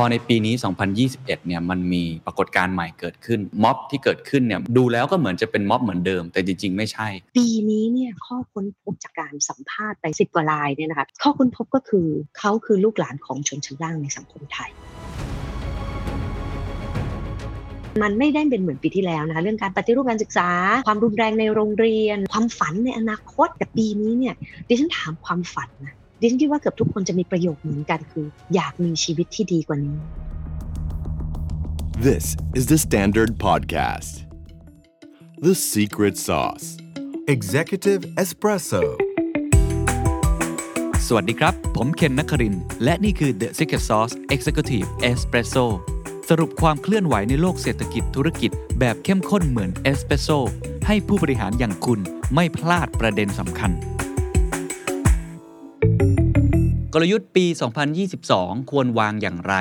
พอในปีนี้ 2021 เนี่ยมันมีปรากฏการณ์ใหม่เกิดขึ้นม็อบที่เกิดขึ้นเนี่ยดูแล้วก็เหมือนจะเป็นม็อบเหมือนเดิม แต่จริง ๆ ไม่ใช่ ปีนี้เนี่ยข้อค้นพบจากการสัมภาษณ์ไปสิบกว่ารายเนี่ยนะคะข้อค้นพบก็คือเขาคือลูกหลานของชนชั้นล่างในสังคมไทยมันไม่ได้เป็นเหมือนปีที่แล้วนะคะเรื่องการปฏิรูปการศึกษา ความรุนแรงในโรงเรียน ความฝันในอนาคตแต่ปีนี้เนี่ยดิฉันถามความฝันนะ ดิฉันคิดว่าเกือบทุกคนจะมีประโยคเหมือนกันคือ อยากมีชีวิตที่ดีกว่านี้ This is the Standard Podcast. The Secret Sauce. Executive Espresso สวัสดีครับ ผมเคนนักครินทร์และนี่คือ The Secret Sauce Executive Espresso สรุปความเคลื่อนไหวในโลกเศรษฐกิจธุรกิจแบบเข้มข้นเหมือนเอสเปรสโซให้ผู้บริหารอย่างคุณไม่พลาดประเด็นสำคัญก ลยุทธ์ปี 2022 ควรวางอย่างไร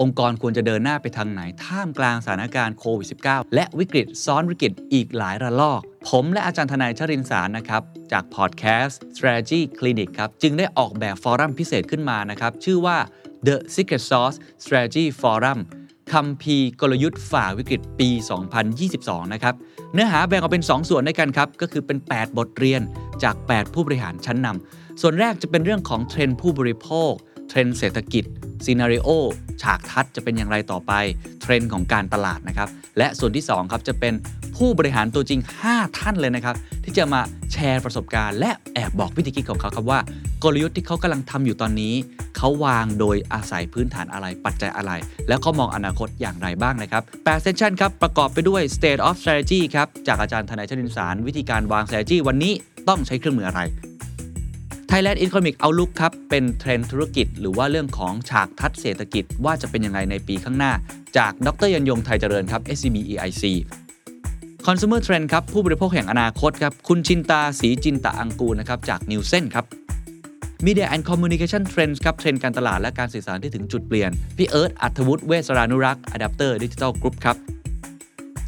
องค์กรควรจะเดินหน้าไปทางไหน ท่ามกลางสถานการณ์โควิด -19 และวิกฤตซ้อนวิกฤตอีกหลายระลอก ผมและอาจารย์ทนายชรินสารนะครับ จากพอดแคสต์ Strategy Clinic ครับ จึงได้ออกแบบฟอรัมพิเศษขึ้นมานะครับ ชื่อว่า The Secret Sauce Strategy Forum คัมภีร์กลยุทธ์ฝ่าวิกฤตปี 2022 นะครับ เนื้อหาแบ่งออกเป็น 2 ส่วนด้วยกันครับ ก็คือเป็น 8 บทเรียนจาก 8 ผู้บริหารชั้นนำ ส่วนแรกจะเป็นเรื่องของเทรนด์ผู้บริโภค เทรนด์เศรษฐกิจ scenario ฉากทัศน์จะเป็นอย่างไรต่อไป เทรนด์ของการตลาดนะครับ และส่วนที่2ครับจะเป็นผู้บริหารตัวจริง 5 ท่านเลยนะครับ ที่จะมาแชร์ประสบการณ์ และแอบบอกวิธีคิดของเขาครับว่า กลยุทธ์ที่เขากำลังทำอยู่ตอนนี้ เขาวางโดยอาศัยพื้นฐานอะไรปัจจัยอะไร แล้วเขามองอนาคตอย่างไรบ้างนะครับ8 session ครับประกอบไปด้วย state of strategy ครับจากอาจารย์ธนายชนินสาร วิธีการวาง strategy วันนี้ต้องใช้เครื่องมืออะไร Thailand Economic Outlook ครับ เป็นเทรนด์ธุรกิจ หรือว่าเรื่องของฉากทัศน์เศรษฐกิจว่าจะเป็นยังไงในปีข้างหน้า จากดรยันยงไทยเจริญครับ SCB EIC Consumer Trend ครับ ผู้บริโภคแห่งอนาคตครับ คุณชินตาสีจินตะอังกูลนะครับ จาก n e w s e n ครับ Media and Communication Trends ครับ เทรนด์การตลาดและการสื่อสารที่ถึงจุดเปลี่ยน พี่เอิร์ธอัธวุฒิเวสรานุรักษ์ Adapter Digital Group ครับ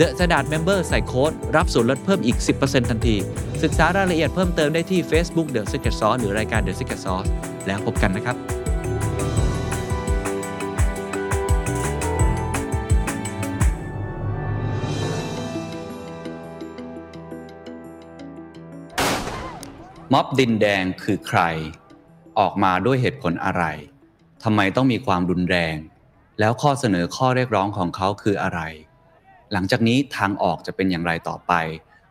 The Standard Member ใส่โค้ดรับส่วนลดเพิ่มอีก 10%ทันที ศึกษารายละเอียดเพิ่มเติมได้ที่ Facebook The Secret Sauce หรือรายการ The Secret Sauce แล้วพบกันนะครับม็อบดินแดงคือใคร ออกมาด้วยเหตุผลอะไรทำไมต้องมีความรุนแรง แล้วข้อเสนอข้อเรียกร้องของเขาคืออะไร หลังจากนี้ทางออกจะเป็นอย่างไรต่อไป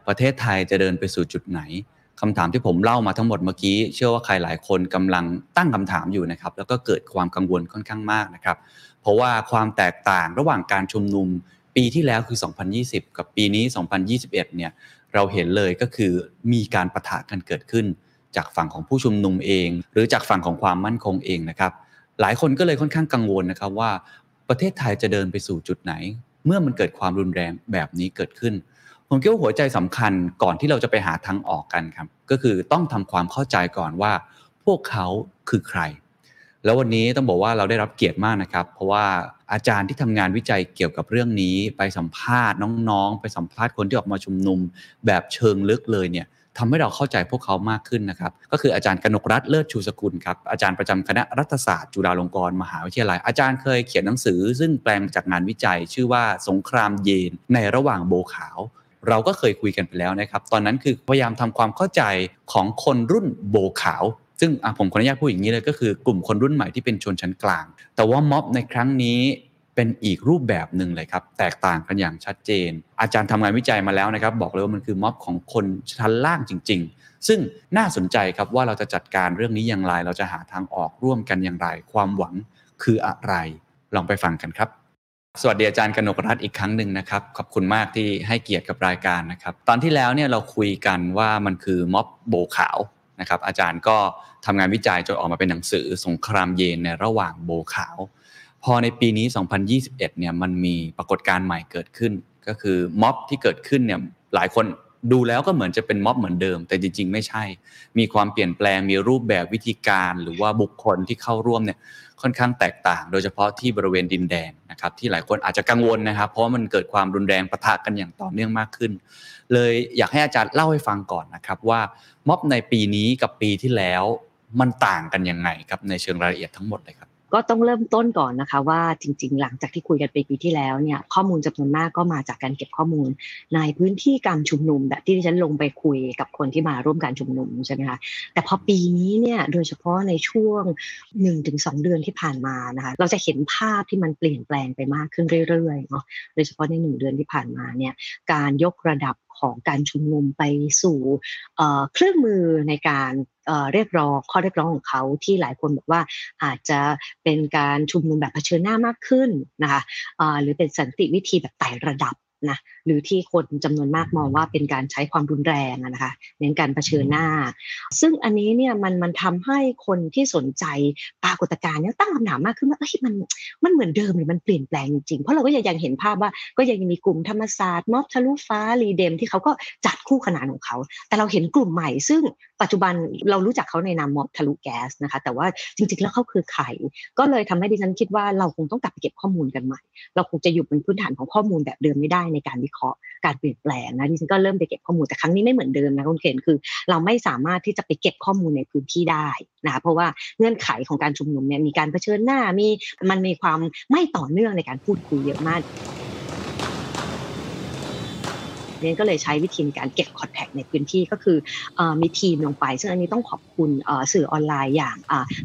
ประเทศไทยจะเดินไปสู่จุดไหนคำถามที่ผมเล่ามาทั้งหมดเมื่อกี้ เชื่อว่าใครหลายคนกำลังตั้งคำถามอยู่นะครับ แล้วก็เกิดความกังวลค่อนข้างมากนะครับ เพราะว่าความแตกต่างระหว่างการชุมนุมปีที่แล้วคือ 2020 กับปีนี้ 2021 เนี่ย เราเห็นเลยก็คือมีการประทะกันเกิดขึ้น จากฝั่งของผู้ชุมนุมเอง หรือจากฝั่งของความมั่นคงเองนะครับ หลายคนก็เลยค่อนข้างกังวลนะครับว่าประเทศไทยจะเดินไปสู่จุดไหน เมื่อมันเกิดความรุนแรงแบบนี้เกิดขึ้น ผมคิดว่าหัวใจสำคัญก่อนที่เราจะไปหาทางออกกันครับ ก็คือต้องทำความเข้าใจก่อนว่า พวกเขาคือใคร แล้ววันนี้ต้องบอกว่าเราได้รับเกียรติมากนะครับ เพราะว่าอาจารย์ที่ทำงานวิจัยเกี่ยวกับเรื่องนี้ ไปสัมภาษณ์น้องๆ ไปสัมภาษณ์คนที่ออกมาชุมนุมแบบเชิงลึกเลยเนี่ย ทำให้เราเข้าใจพวกเขามากขึ้นนะครับ ก็คืออาจารย์กนกรัฐเลิศชูสกุลครับ อาจารย์ประจำคณะรัฐศาสตร์จุฬาลงกรณ์มหาวิทยาลัย อาจารย์เคยเขียนหนังสือ ซึ่งแปลงจากงานวิจัย ชื่อว่าสงครามเยนในระหว่างโบขาว เราก็เคยคุยกันไปแล้วนะครับ ตอนนั้นคือพยายามทำความเข้าใจของคนรุ่นโบขาวซึ่งผมขออนุญาตพูดอย่างนี้เลยก็คือกลุ่มคนรุ่นใหม่ที่เป็นชนชั้นกลาง แต่ว่าม็อบในครั้งนี้ เป็นอีกรูปแบบหนึ่งเลยครับ แตกต่างกันอย่างชัดเจน อาจารย์ทำงานวิจัยมาแล้วนะครับ บอกเลยว่ามันคือม็อบของคนชั้นล่างจริง ๆ ซึ่งน่าสนใจครับว่าเราจะจัดการเรื่องนี้อย่างไร เราจะหาทางออกร่วมกันอย่างไร ความหวังคืออะไร ลองไปฟังกันครับ สวัสดีอาจารย์กนกรัฐอีกครั้งหนึ่งนะครับ ขอบคุณมากที่ให้เกียรติกับรายการนะครับ ตอนที่แล้วเนี่ยเราคุยกันว่ามันคือม็อบโบขาวนะครับ อาจารย์ก็ทำงานวิจัยจนออกมาเป็นหนังสือสงครามเย็นในระหว่างโบขาว พอในปีนี้ 2021 เนี่ยมันมีปรากฏการณ์ใหม่เกิดขึ้น ก็คือม็อบที่เกิดขึ้นเนี่ยหลายคนดูแล้วก็เหมือนจะเป็นม็อบเหมือนเดิม แต่จริง ๆ ไม่ใช่ มีความเปลี่ยนแปลงมีรูปแบบวิธีการ หรือว่าบุคคลที่เข้าร่วมเนี่ยค่อนข้างแตกต่าง โดยเฉพาะที่บริเวณดินแดงนะครับที่หลายคนอาจจะกังวลนะครับ เพราะมันเกิดความรุนแรงประทะกันอย่างต่อเนื่องมากขึ้น เลยอยากให้อาจารย์เล่าให้ฟังก่อนนะครับว่าม็อบในปีนี้กับปีที่แล้วมันต่างกันยังไงครับในเชิงรายละเอียดทั้งหมดเลยครับ ก็ต้องเริ่มต้นก่อนนะคะว่าจริง ๆ หลังจากที่คุยกันไปปีที่แล้วเนี่ยข้อมูลจำนวนมากก็มาจากการเก็บข้อมูล ในพื้นที่การชุมนุมแบบที่ดิฉันลงไปคุยกับคนที่มาร่วมการชุมนุมใช่ไหมคะแต่พอปีนี้เนี่ยโดยเฉพาะในช่วง 1-2 เดือนที่ผ่านมานะคะเราจะเห็นภาพที่มันเปลี่ยนแปลงไปมากขึ้นเรื่อยๆเนาะโดยเฉพาะในหนึ่งเดือนที่ผ่านมาเนี่ยการยกระดับของการชุมนุมไปสู่เครื่องมือในการ เรียกร้องข้อเรียกร้องของเขาที่หลายคนบอกว่าอาจจะเป็นการชุมนุมแบบเผชิญหน้ามากขึ้นนะคะหรือเป็นสันติวิธีแบบไต่ระดับ นะหรือที่คนจำนวนมากมองว่าเป็นการใช้ความรุนแรงนะคะเน้นการเผชิญหน้า ซึ่งอันนี้เนี่ยมันมันทำให้คนที่สนใจปรากฏการณ์นี้ตั้งคำถามมากขึ้นว่าเฮ้ยมันมันเหมือนเดิมหรือมันเปลี่ยนแปลงจริงเพราะเราก็ยังเห็นภาพว่าก็ยังมีกลุ่มธรรมศาสตร์ม็อบทะลุฟ้ารีเดมที่เขาก็จัดคู่ขนานของเขา แต่เราเห็นกลุ่มใหม่ซึ่งปัจจุบันเรารู้จักเขาในนามม็อบทะลุแก๊สนะคะ แต่ว่าจริงๆแล้วเขาคือใครก็เลยทำให้ดิฉันคิดว่าเราคงต้องกลับไปเก็บข้อมูลกันใหม่ เราคงจะอยู่บนพื้นฐานของข้อมูลแบบเดิมไม่ได้ในการวิเคราะห์การเปลี่ยนแปลงนะดิฉันก็เริ่มไปเก็บข้อมูลแต่ครั้งนี้ไม่เหมือนเดิมนะคุณเคนคือ เราไม่สามารถที่จะไปเก็บข้อมูลในพื้นที่ได้นะคะเพราะว่าเงื่อนไขของการชุมนุมเนี่ยมีการเผชิญหน้ามีมันมีความไม่ต่อเนื่องในการพูดคุยเยอะมากเนก็เลยใช้วิธีการเก็บคอนแทคในพื้นที่ก็คือมีทีมลงไป ซึ่งอันนี้ต้องขอบคุณสื่อออนไลน์อย่าง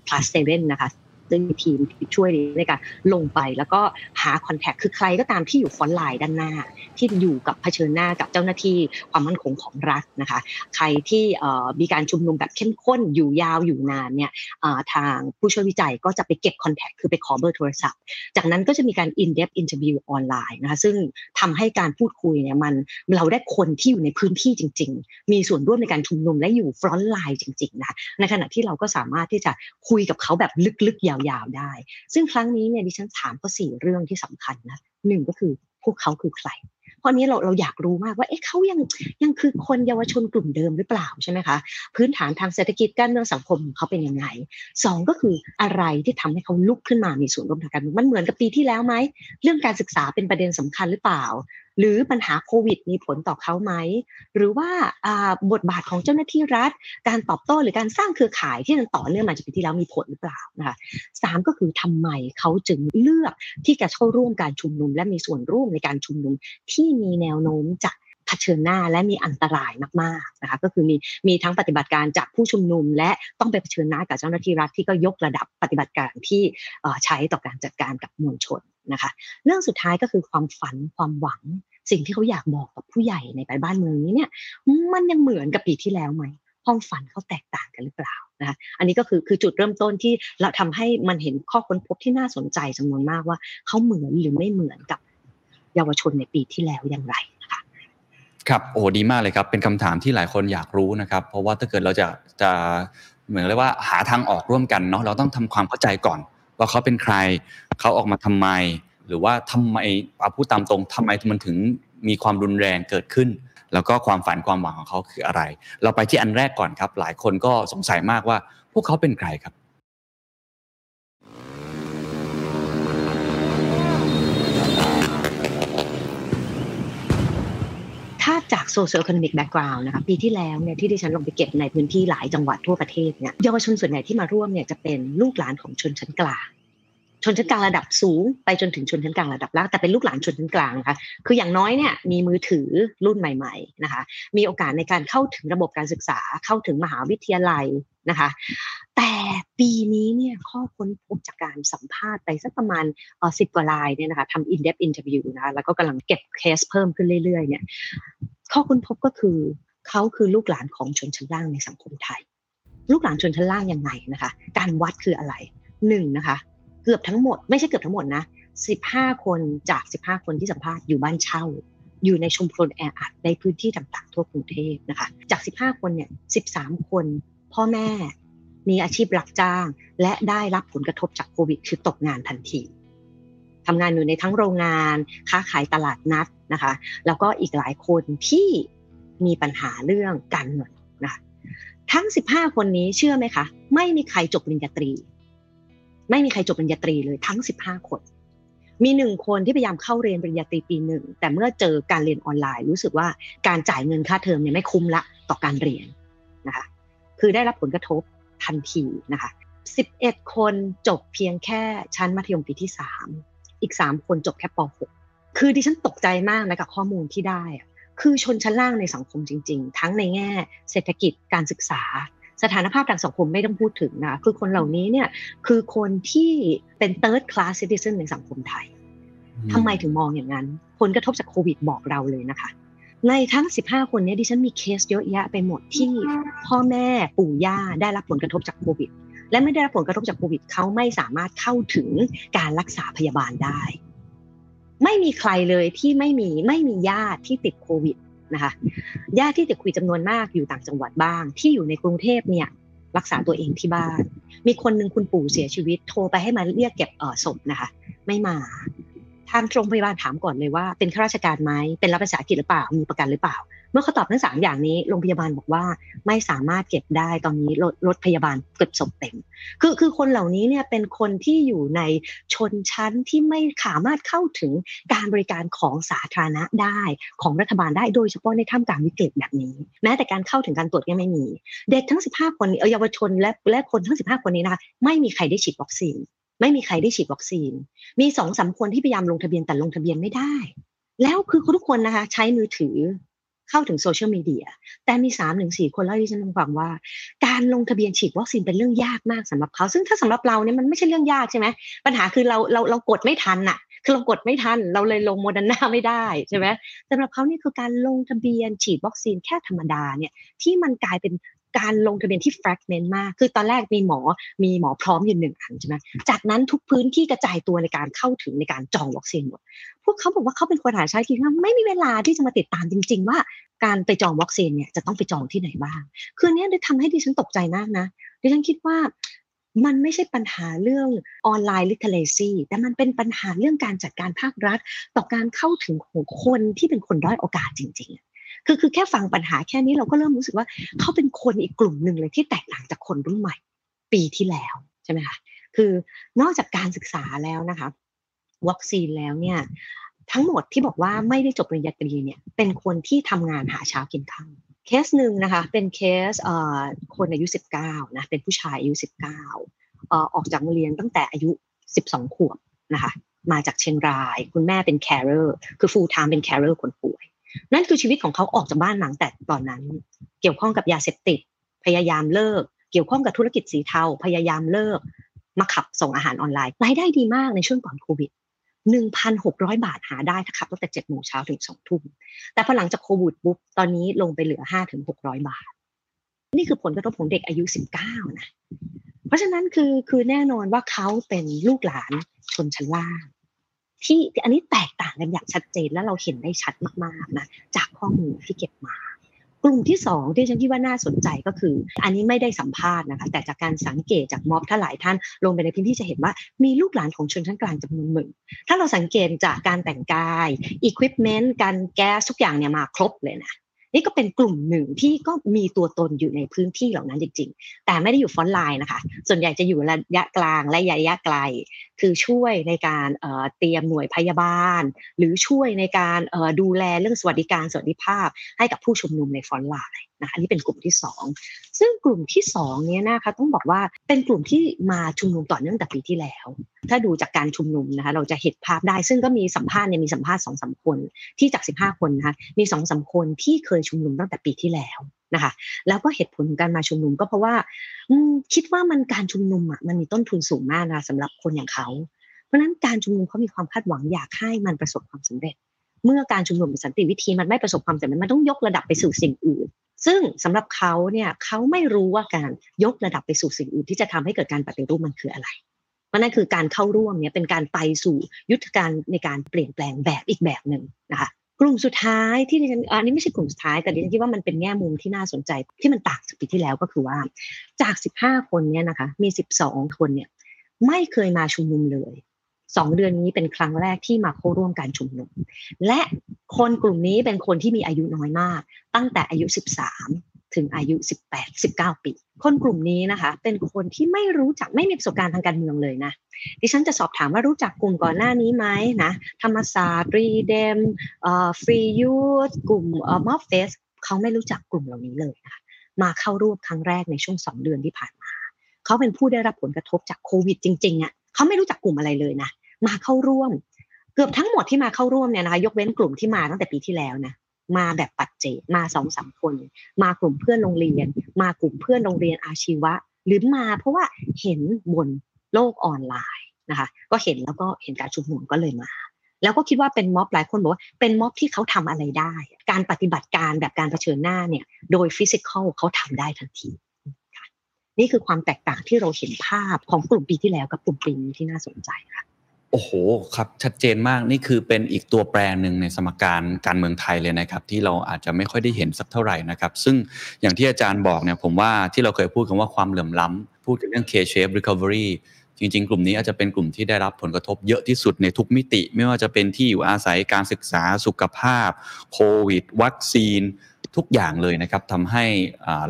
plus seven นะคะ ซึ่งมีทีมช่วยในการลงไปแล้วก็หาคอนแทคคือใครก็ตามที่อยู่ฟอนไลน์ด้านหน้า ที่อยู่กับเผชิญหน้ากับเจ้าหน้าที่ความมั่นคงของรัฐนะคะ ใครที่มีการชุมนุมแบบเข้มข้นอยู่ยาวอยู่นานเนี่ยทางผู้ช่วยวิจัยก็จะไปเก็บคอนแทคคือไปขอเบอร์โทรศัพท์ จากนั้นก็จะมีการ in depth interview ออนไลน์นะคะซึ่งทำให้การพูดคุยเนี่ยมันเราได้คนที่อยู่ในพื้นที่จริง ๆ มีส่วนร่วมในการชุมนุมและอยู่ฟรอนไลน์จริงๆนะในขณะที่เราก็สามารถที่จะคุยกับเขาแบบลึกๆยาวๆได้ ซึ่งครั้งนี้เนี่ยดิฉันถามก็สี่เรื่องที่สำคัญนะหนึ่งก็คือพวกเขาคือใคร เพราะนี้เราเราอยากรู้มากว่าเอ๊ะเขายังยังคือคนเยาวชนกลุ่มเดิมหรือเปล่าใช่ไหมคะ พื้นฐานทางเศรษฐกิจการเมืองสังคมของเขาเป็นยังไงสองก็คืออะไรที่ทำให้เขาลุกขึ้นมามีส่วนร่วมทางการเมืองมันเหมือนกับปีที่แล้วไหมเรื่องการศึกษาเป็นประเด็นสำคัญหรือเปล่า หรือปัญหาโควิดมีผลต่อเขาไหม หรือว่าบทบาทของเจ้าหน้าที่รัฐ การตอบโต้หรือการสร้างเครือข่ายที่มันต่อเนื่องมาจากปีที่แล้วมีผลหรือเปล่านะคะสามก็คือทำไมเขาจึงเลือกที่จะเข้าร่วมการชุมนุม และมีส่วนร่วมในการชุมนุมที่มีแนวโน้มจะเผชิญหน้าและมีอันตรายมากๆนะคะก็คือมีมีทั้งปฏิบัติการจากผู้ชุมนุม และต้องไปเผชิญหน้ากับเจ้าหน้าที่รัฐที่ก็ยกระดับปฏิบัติการที่ใช้ต่อการจัดการกับมวลชนนะคะเรื่องสุดท้ายก็คือความฝันความหวัง สิ่งที่เขาอยากบอกกับผู้ใหญ่ในบ้านเมืองนี้เนี่ย มันยังเหมือนกับปีที่แล้วไหมความฝันเขาแตกต่างกันหรือเปล่านะคะอันนี้ก็คือคือจุดเริ่มต้นที่เราทำให้มันเห็นข้อค้นพบที่น่าสนใจจำนวนมากว่าเขาเหมือนหรือไม่เหมือนกับเยาวชนในปีที่แล้วอย่างไรนะคะครับโอ้ดีมากเลยครับ เป็นคำถามที่หลายคนอยากรู้นะครับ เพราะว่าถ้าเกิดเราจะจะเหมือนเรียกว่าหาทางออกร่วมกันเนาะเราต้องทำความเข้าใจก่อน ว่าเขาเป็นใครเขาออกมาทำไม หรือว่าทำไมเอาพูดตามตรงทำไมมันถึงมีความรุนแรงเกิดขึ้น แล้วก็ความฝันความหวังของเขาคืออะไร เราไปที่อันแรกก่อนครับ หลายคนก็สงสัยมากว่า พวกเขาเป็นใครครับถ้าจาก socio-economic background นะคะปีที่แล้วเนี่ยที่ดิฉันลงไปเก็บในพื้นที่หลายจังหวัดทั่วประเทศเนี่ยเยาวชนส่วนใหญ่ที่มาร่วมเนี่ยจะเป็นลูกหลานของชนชั้นกลาง ชนชั้นกลางระดับสูง ไปจนถึงชนชั้นกลางระดับล่างแต่เป็นลูกหลานชนชั้นกลางนะคะคืออย่างน้อยเนี่ยมีมือถือรุ่นใหม่ ๆนะคะ มีโอกาสในการเข้าถึงระบบการศึกษาเข้าถึงมหาวิทยาลัยนะคะ แต่ปีนี้เนี่ยข้อค้นพบจากการสัมภาษณ์ไปสักประมาณสิบกว่ารายเนี่ยนะคะทำ in depth interview นะคะแล้วก็กำลังเก็บเคสเพิ่มขึ้นเรื่อยๆเนี่ยข้อค้นพบก็คือเขาคือลูกหลานของชนชั้นล่างในสังคมไทย ลูกหลานชนชั้นล่างยังไงนะคะ การวัดคืออะไรหนึ่งนะคะ เกือบทั้งหมด ไม่ใช่เกือบทั้งหมดนะสิบห้าคนจากสิบห้าคนที่สัมภาษณ์อยู่บ้านเช่า อยู่ในชุมชนแออัดในพื้นที่ต่างๆทั่วกรุงเทพนะคะ จากสิบห้าคนเนี่ยสิบสามคนพ่อแม่มีอาชีพรับจ้าง และได้รับผลกระทบจากโควิด คือตกงานทันทีทำงานอยู่ในทั้งโรงงาน ค้าขายตลาดนัดนะคะ แล้วก็อีกหลายคนที่มีปัญหาเรื่องการเงินนะคะทั้ง 15 คนนี้เชื่อไหมคะ ไม่มีใครจบปริญญาตรี ไม่มีใครจบปริญญาตรีเลยทั้ง 15 คน มีหนึ่งคนที่พยายามเข้าเรียนปริญญาตรีปีหนึ่งแต่เมื่อเจอการเรียนออนไลน์ รู้สึกว่าการจ่ายเงินค่าเทอมเนี่ยไม่คุ้มละต่อการเรียนนะคะคือได้รับผลกระทบทันทีนะคะ11 คนจบเพียงแค่ชั้นมัธยมปีที่ 3 อีก 3 คนจบแค่ป .6 คือดิฉันตกใจมากนะกับข้อมูลที่ได้ คือชนชั้นล่างในสังคมจริง ๆ ทั้งในแง่ เศรษฐกิจการศึกษา สถานภาพทางสังคมไม่ต้องพูดถึงนะคือคนเหล่านี้เนี่ยคือคนที่เป็น third class citizen ในสังคมไทยทำไมถึงมองอย่างนั้น ผลกระทบจากโควิดบอกเราเลยนะคะ ในทั้ง 15 คนนี้ดิฉันมีเคสเยอะแยะไปหมดที่พ่อแม่ปู่ย่าได้รับผลกระทบจากโควิด และไม่ได้รับผลกระทบจากโควิดเขาไม่สามารถเข้าถึงการรักษาพยาบาลได้ ไม่มีใครเลยที่ไม่มีไม่มีญาติที่ติดโควิด นะคะญาติที่ติดโควิดจำนวนมากอยู่ต่างจังหวัดบ้าง ที่อยู่ในกรุงเทพเนี่ยรักษาตัวเองที่บ้าน มีคนหนึ่งคุณปู่เสียชีวิต โทรไปให้มาเรียกเก็บเออศพนะคะ ไม่มา ทางโรงพยาบาลถามก่อนเลยว่าเป็นข้าราชการไหมเป็นรับราชการหรือเปล่ามีประกันหรือเปล่า เมื่อเขาตอบทั้งสามอย่างนี้โรงพยาบาลบอกว่าไม่สามารถเก็บได้ตอนนี้รถรถพยาบาลเก็บศพเต็ม คือคือคนเหล่านี้เนี่ยเป็นคนที่อยู่ในชนชั้นที่ไม่สามารถเข้าถึงการบริการของสาธารณะได้ของรัฐบาลได้โดยเฉพาะในท่ามกลางวิกฤตแบบนี้ แม้แต่การเข้าถึงการตรวจยังไม่มี เด็กทั้ง 15 คนเยาวชนและและคนทั้ง 15 คนนี้นะคะไม่มีใครได้ฉีดวัคซีน ไม่มีใครได้ฉีดวัคซีน มีสองสาคนที่พยายามลงทะเบียนแต่ลงทะเบียนไม่ได้ แล้วคือทุกคนนะคะ ใช้มือถือเข้าถึงโซเชียลมีเดีย แต่มีสามหนึ่งสี่คนเล่าที่ฉันฟังว่า การลงทะเบียนฉีดวัคซีนเป็นเรื่องยากมากสำหรับเขา ซึ่งถ้าสำหรับเราเนี่ยมันไม่ใช่เรื่องยากใช่ไหมปัญหาคือเราเราเรากดไม่ทันน่ะคือเรากดไม่ทัน เราเลยลงโมเดอร์นาไม่ได้ใช่ไหมสำหรับเขานี่คือการลงทะเบียนฉีดวัคซีนแค่ธรรมดาเนี่ยที่มันกลายเป็น การลงทะเบียนที่ fragment มาก คือตอนแรกมีหมอ มีหมอพร้อมอยู่หนึ่งอันใช่ไหมจากนั้นทุกพื้นที่กระจายตัวในการเข้าถึงในการจองวัคซีนหมด พวกเขาบอกว่าเขาเป็นคนหาใช้ที่ไม่มีเวลาที่จะมาติดตามจริง ๆ ว่าการไปจองวัคซีนเนี่ยจะต้องไปจองที่ไหนบ้าง คือเนี้ยได้ทำให้ดิฉันตกใจมากนะ ดิฉันคิดว่ามันไม่ใช่ปัญหาเรื่องออนไลน์ลิเทเลซีแต่มันเป็นปัญหาเรื่องการจัดการภาครัฐ ต่อการเข้าถึงของคนที่เป็นคนด้อยโอกาสจริง ๆ คือคือแค่ฟังปัญหาแค่นี้เราก็เริ่มรู้สึกว่าเขาเป็นคนอีกกลุ่มหนึ่งเลยที่แตกต่างจากคนรุ่นใหม่ปีที่แล้วใช่ไหมคะคือนอกจากการศึกษาแล้วนะคะ วัคซีนแล้วเนี่ยทั้งหมดที่บอกว่าไม่ได้จบปริญญาตรีเนี่ยเป็นคนที่ทำงานหาเช้ากินค่ำเคสหนึ่งนะคะเป็นเคสคนอายุ 19นะเป็นผู้ชายอายุ 19ออกจากโรงเรียนตั้งแต่อายุ 12 ขวบนะคะมาจากเชียงราย คุณแม่เป็น carer คือ full-time เป็น carer คนป่วย นั่นคือชีวิตของเขาออกจากบ้านหลังแต่ตอนนั้น เกี่ยวข้องกับยาเสพติด พยายามเลิก เกี่ยวข้องกับธุรกิจสีเทาพยายามเลิก มาขับส่งอาหารออนไลน์รายได้ดีมากในช่วงก่อนโควิด1,600 บาทหาได้ถ้าขับตั้งแต่7โมงเช้าถึง2ทุ่มแต่พอหลังจากโควิดปุ๊บตอนนี้ลงไปเหลือ5ถึง600 บาท นี่คือผลกระทบของเด็กอายุ 19 นะ เพราะฉะนั้นคือคือแน่นอนว่าเขาเป็นลูกหลานชนชั้นล่าง ที่อันนี้แตกต่างกันอย่างชัดเจนและเราเห็นได้ชัดมากๆนะจากข้อมูลที่เก็บมากลุ่มที่สองที่ฉันคิดว่าน่าสนใจก็คือ อันนี้ไม่ได้สัมภาษณ์นะคะแต่จากการสังเกตจากม็อบถ้าหลายท่านลงไปในพื้นที่จะเห็นว่ามีลูกหลานของชนชั้นกลางจำนวนหนึ่งถ้าเราสังเกตจากการแต่งกายอุปกรณ์การแก๊สทุกอย่างเนี่ยมาครบเลยนะนี่ก็เป็นกลุ่มหนึ่งที่ก็มีตัวตนอยู่ในพื้นที่เหล่านั้นจริง ๆ แต่ไม่ได้อยู่ฟอนต์ไลน์นะคะ ส่วนใหญ่จะอยู่ระยะกลางและระยะไกล คือช่วยในการเตรียมหน่วยพยาบาล หรือช่วยในการดูแลเรื่องสวัสดิการสวัสดิภาพ ให้กับผู้ชุมนุมในฟอนไลน์นะคะอันนี้เป็นกลุ่มที่ 2 ซึ่งกลุ่มที่2เนี้ยนะคะต้องบอกว่าเป็นกลุ่มที่มาชุมนุมต่อเนื่องแต่ปีที่แล้ว ถ้าดูจากการชุมนุมนะคะเราจะเห็นภาพได้ ซึ่งก็มีสัมภาษณ์เนี่ยมีสัมภาษณ์สองสาคนที่จาก 15 คนนะคะมีสองสาคนที่เคยชุมนุมตั้งแต่ปีที่แล้ว นะคะ แล้วก็เหตุผลของการมาชุมนุมก็เพราะว่าคิดว่ามันการชุมนุมอะมันมีต้นทุนสูงมากนะสำหรับคนอย่างเขา เพราะฉะนั้นการชุมนุมเขามีความคาดหวังอยากให้มันประสบความสำเร็จ เมื่อการชุมนุมเป็นสันติวิธีมันไม่ประสบความสำเร็จมันต้องยกระดับไปสู่สิ่งอื่น ซึ่งสำหรับเขาเนี่ยเขาไม่รู้ว่าการยกระดับไปสู่สิ่งอื่น ที่จะทำให้เกิดการปฏิรูปมันคืออะไรมันนั่นคือการเข้าร่วมเนี่ยเป็นการไปสู่ยุทธการในการเปลี่ยนแปลงแบบอีกแบบหนึ่งนะคะ กลุ่มสุดท้ายที่ดิฉันอันนี้ไม่ใช่กลุ่มสุดท้ายแต่ดิฉันคิดว่ามันเป็นแง่มุมที่น่าสนใจที่มันต่างจากปีที่แล้วก็คือว่า จาก 15 คนเนี่ยนะคะมี 12 คนเนี่ยไม่เคยมาชุมนุมเลยสองเดือนนี้เป็นครั้งแรกที่มาเข้าร่วมการชุมนุม และคนกลุ่มนี้เป็นคนที่มีอายุน้อยมาก ตั้งแต่อายุ 13 ถึงอายุ 18 19 ปี คนกลุ่มนี้นะคะ เป็นคนที่ไม่รู้จักไม่มีประสบการณ์ทางการเมืองเลยนะดิฉันจะสอบถามว่ารู้จักกลุ่มก่อนหน้านี้ไหมนะธรรมศาสตร์รีเดมฟรียูสกลุ่มมอฟเฟสเขาไม่รู้จักกลุ่มเหล่านี้เลยนะคะมาเข้าร่วมครั้งแรกในช่วงสองเดือนที่ผ่านมาเขาเป็นผู้ได้รับผลกระทบจากโควิดจริงๆอะเขาไม่รู้จักกลุ่มอะไรเลยนะมาเข้าร่วม เกือบทั้งหมดที่มาเข้าร่วมเนี่ยนะคะยกเว้นกลุ่มที่มาตั้งแต่ปีที่แล้วนะ มาแบบปัจเจกมาสองสามคน มากลุ่มเพื่อนโรงเรียน มากลุ่มเพื่อนโรงเรียนอาชีวะ หรือมาเพราะว่าเห็นบนโลกออนไลน์นะคะ ก็เห็นแล้วก็เห็นการชุมนุมก็เลยมา แล้วก็คิดว่าเป็นม็อบหลายคนบอกว่าเป็นม็อบที่เขาทำอะไรได้ การปฏิบัติการแบบการเผชิญหน้าเนี่ย โดยฟิสิกอลเขาทำได้ทันทีนี่คือความแตกต่างที่เราเห็นภาพของกลุ่มปีที่แล้วกับกลุ่มปีนี้ที่น่าสนใจค่ะ โอ้โหครับชัดเจนมากนี่คือเป็นอีกตัวแปรหนึ่งในสมการการเมืองไทยเลยนะครับที่เราอาจจะไม่ค่อยได้เห็นสักเท่าไหร่นะครับซึ่งอย่างที่อาจารย์บอกเนี่ยผมว่าที่เราเคยพูดกันว่าความเหลื่อมล้ำพูดถึงเรื่อง K-shape recovery จริง ๆ กลุ่มนี้อาจจะเป็นกลุ่มที่ได้รับผลกระทบเยอะที่สุดในทุกมิติ ไม่ว่าจะเป็นที่อยู่อาศัยการศึกษาสุขภาพ โควิด วัคซีน ทุกอย่างเลยนะครับทำให้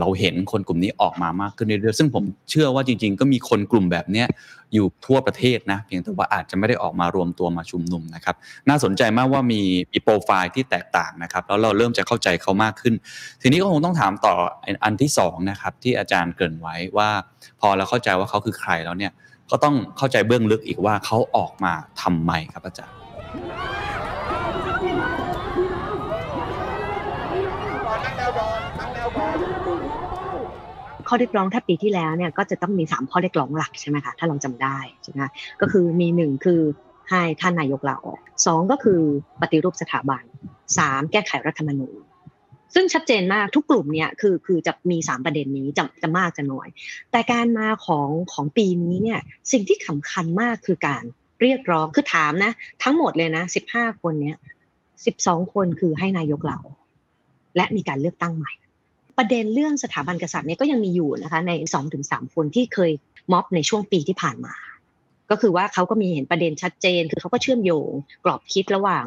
เราเห็นคนกลุ่มนี้ออกมามากขึ้นเรื่อยๆซึ่งผมเชื่อว่าจริง ๆ ก็มีคนกลุ่มแบบนี้อยู่ทั่วประเทศนะเพียงแต่ว่าอาจจะไม่ได้ออกมารวมตัวมาชุมนุมนะครับ น่าสนใจมากว่ามีมีโปรไฟล์ที่แตกต่างนะครับ แล้วเราเริ่มจะเข้าใจเขามากขึ้น ทีนี้ก็คงต้องถามต่ออันที่สองนะครับที่อาจารย์เกริ่นไว้ว่า พอเราเข้าใจว่าเขาคือใครแล้วเนี่ยก็ต้องเข้าใจเบื้องลึกอีกว่าเขาออกมาทำไมครับอาจารย์ ข้อเรียกร้องถ้าปีที่แล้วเนี่ยก็จะต้องมีสามข้อเรียกร้องหลักใช่ไหมคะถ้าเราจำได้ใช่ไหมก็คือมีหนึ่งคือให้ท่านนายกลาออกสองก็คือปฏิรูปสถาบันสามแก้ไขรัฐธรรมนูญซึ่งชัดเจนมากทุกกลุ่มเนี่ยคือคือจะมีสามประเด็นนี้จะจะมากจะน้อย แต่การมาของของปีนี้เนี่ยสิ่งที่สำคัญมากคือการเรียกร้องคือถามนะ ทั้งหมดเลยนะสิบห้าคนเนี้ยสิบสองคนคือให้นายกเราและมีการเลือกตั้งใหม่ ประเด็นเรื่องสถาบันกษัตริย์เนี่ยก็ยังมีอยู่นะคะในสองถึงสามคนที่เคยม็อบในช่วงปีที่ผ่านมา ก็คือว่าเขาก็มีเห็นประเด็นชัดเจน คือเขาก็เชื่อมโยงกรอบคิดระหว่าง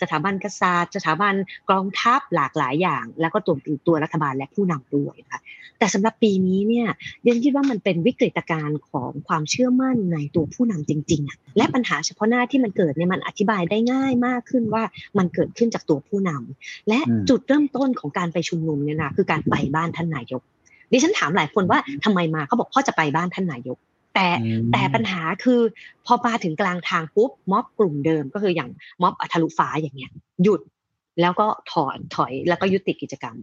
สถาบันกษัตริย์ สถาบันกองทัพหลากหลายอย่าง แล้วก็ตัวตัวรัฐบาลและผู้นำด้วยนะคะแต่สำหรับปีนี้เนี่ยเดนคิดว่ามันเป็นวิกฤตการณ์ของความเชื่อมั่นในตัวผู้นำจริงๆ และปัญหาเฉพาะหน้าที่มันเกิดเนี่ยมันอธิบายได้ง่ายมากขึ้นว่ามันเกิดขึ้นจากตัวผู้นำและจุดเริ่มต้นของการไปชุมนุมเนี่ยนะคือการไปบ้านท่านนายกดิฉันถามหลายคนว่าทำไมมาเขาบอกพ่อจะไปบ้านท่านนายก แต่แต่ปัญหาคือพอมาถึงกลางทางปุ๊บม็อบกลุ่มเดิมก็คืออย่างม็อบอัทลุฟ้าอย่างเงี้ย หยุดแล้วก็ถอนถอยแล้วก็ยุติกิจกรรม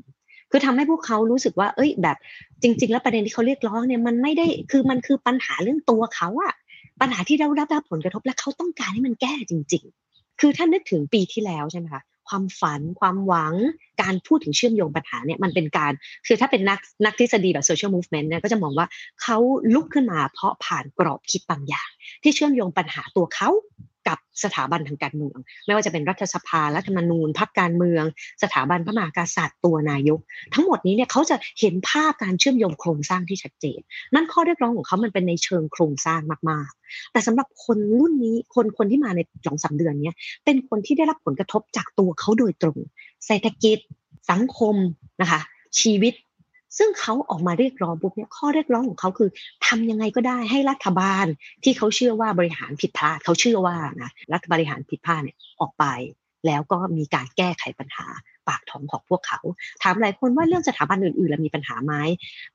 คือทำให้พวกเขารู้สึกว่า เอ้ย แบบจริง ๆ แล้วประเด็นที่เขาเรียกร้องเนี่ยมันไม่ได้คือมันคือปัญหาเรื่องตัวเขาอะปัญหาที่เรารับรับผลกระทบและเขาต้องการให้มันแก้จริง ๆ คือถ้านึกถึงปีที่แล้วใช่ไหมคะ ความฝัน ความหวัง การพูดถึงเชื่อมโยงปัญหาเนี่ยมันเป็นการ คือถ้าเป็นนักนักทฤษฎีแบบ social movement เนี่ยก็จะมองว่าเขาลุกขึ้นมาเพราะผ่านกรอบคิดบางอย่าง ที่เชื่อมโยงปัญหาตัวเขา กับสถาบันทางการเมือง ไม่ว่าจะเป็นรัฐสภารัฐธรรมนูญพรรคการเมือง สถาบันพระมหากษัตริย์ตัวนายก ทั้งหมดนี้เนี่ยเขาจะเห็นภาพการเชื่อมโยงโครงสร้างที่ชัดเจน นั่นข้อเรียกร้องของเขามันเป็นในเชิงโครงสร้างมากๆ แต่สำหรับคนรุ่นนี้คนคนที่มาในสองสาเดือนนี้เป็นคนที่ได้รับผลกระทบจากตัวเขาโดยตรง เศรษฐกิจสังคมนะคะชีวิต ซึ่งเขาออกมาเรียกร้องปุ๊บเนี่ยข้อเรียกร้องของเขาคือทำยังไงก็ได้ให้รัฐบาลที่เขาเชื่อว่าบริหารผิดพลาดเขาเชื่อว่านะรัฐบริหารผิดพลาดเนี่ยออกไป แล้วก็มีการแก้ไขปัญหาปากท้องของพวกเขา ถามหลายคนว่าเรื่องสถาบันอื่นๆแล้วมีปัญหาไหม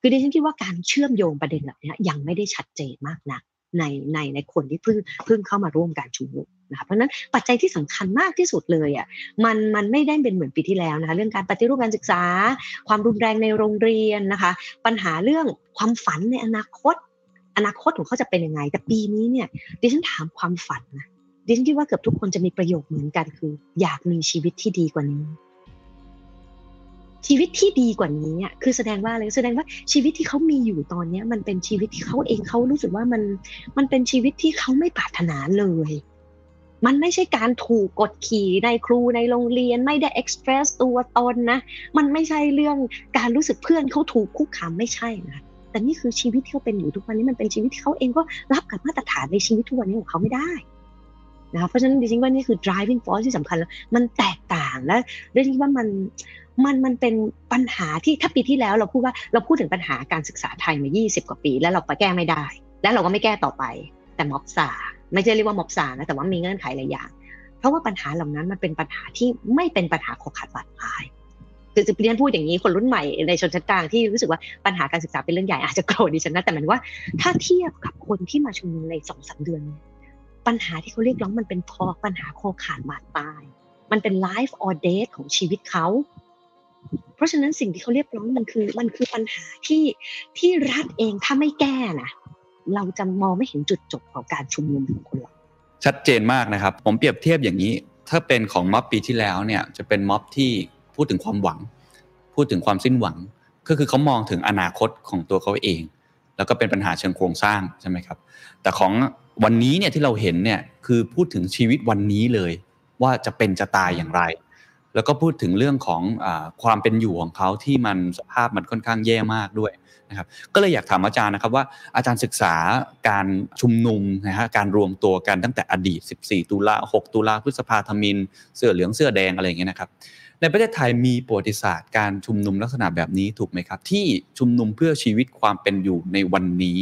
คือดิฉันคิดว่าการเชื่อมโยงประเด็นแบบนี้ยังไม่ได้ชัดเจนมากนักในในในคนที่เพิ่งเพิ่งเข้ามาร่วมการชุมนุม นะคะเพราะนั้นปัจจัยที่สำคัญมากที่สุดเลยอะมันมันไม่ได้เป็นเหมือนปีที่แล้วนะคะเรื่องการปฏิรูปการศึกษา ความรุนแรงในโรงเรียนนะคะ ปัญหาเรื่องความฝันในอนาคต อนาคตของเขาจะเป็นยังไง แต่ปีนี้เนี่ยดิฉันถามความฝันนะดิฉันคิดว่าเกือบทุกคนจะมีประโยคเหมือนกันคือ อยากมีชีวิตที่ดีกว่านี้ ชีวิตที่ดีกว่านี้อะคือแสดงว่าอะไรแสดงว่าชีวิตที่เขามีอยู่ตอนเนี้ย มันเป็นชีวิตที่เขาเองเขารู้สึกว่ามันมันเป็นชีวิตที่เขาไม่ปรารถนาเลย มันไม่ใช่การถูกกดขี่ในครูในโรงเรียนไม่ได้เอ็กซ์เพรสตัวตนนะ มันไม่ใช่เรื่องการรู้สึกเพื่อนเขาถูกคุกคามไม่ใช่นะแต่นี่คือชีวิตที่เขาเป็นอยู่ทุกวันนี้มันเป็นชีวิตที่เขาเองก็รับกับมาตรฐานในชีวิตทุกวันนี้ของเขาไม่ได้นะคะเพราะฉะนั้นดิฉันว่านี่คือ driving force ที่สำคัญแล้ว มันแตกต่างและดิฉันว่ามันมันมันเป็นปัญหาที่ถ้าปีที่แล้วเราพูดว่าเราพูดถึงปัญหาการศึกษาไทยมา 20 กว่าปี แล้วเราไปแก้ไม่ได้ และเราก็ไม่แก้ต่อไปแต่ม็อบซา ไม่ใช่เรียกว่าม็อบซานะแต่ว่ามีเงื่อนไขหลายอย่างเพราะว่าปัญหาเหล่านั้นมันเป็นปัญหาที่ไม่เป็นปัญหาขอขาดบาดตายคือเรียนพูดอย่างนี้คนรุ่นใหม่ในชนชั้นกลางที่รู้สึกว่าปัญหาการศึกษาเป็นเรื่องใหญ่อาจจะโกรธดิฉันนะแต่หมายว่าถ้าเทียบกับคนที่มาชุมนุมในสองสาเดือน ปัญหาที่เขาเรียกร้องมันเป็นคอปัญหาคอขาดบาดตาย มันเป็น life or death ของชีวิตเขาเพราะฉะนั้นสิ่งที่เขาเรียกร้องมันคือมันคือปัญหาที่ที่รัฐเองถ้าไม่แก้นะ เราจะมองไม่เห็นจุดจบของการชุมนุมของคนเราชัดเจนมากนะครับ ผมเปรียบเทียบอย่างนี้ ถ้าเป็นของม็อบปีที่แล้วเนี่ยจะเป็นม็อบที่พูดถึงความหวัง พูดถึงความสิ้นหวัง ก็คือเขามองถึงอนาคตของตัวเขาเอง แล้วก็เป็นปัญหาเชิงโครงสร้างใช่ไหมครับ แต่ของวันนี้เนี่ยที่เราเห็นเนี่ยคือพูดถึงชีวิตวันนี้เลย ว่าจะเป็นจะตายอย่างไร แล้วก็พูดถึงเรื่องของอความเป็นอยู่ของเขาที่มันสภาพมันค่อนข้างแย่มากด้วย นะครับก็เลยอยากถามอาจารย์นะครับว่าอาจารย์ศึกษาการชุมนุมนะฮะการรวมตัวกันตั้งแต่อดีต 14 ตุลา 6 ตุลาพฤษภาธมิน เสื้อเหลืองเสื้อแดงอะไรอย่างเงี้ยนะครับในประเทศไทยมีประวัติศาสตร์การชุมนุมลักษณะแบบนี้ถูกไหมครับ ที่ชุมนุมเพื่อชีวิตความเป็นอยู่ในวันนี้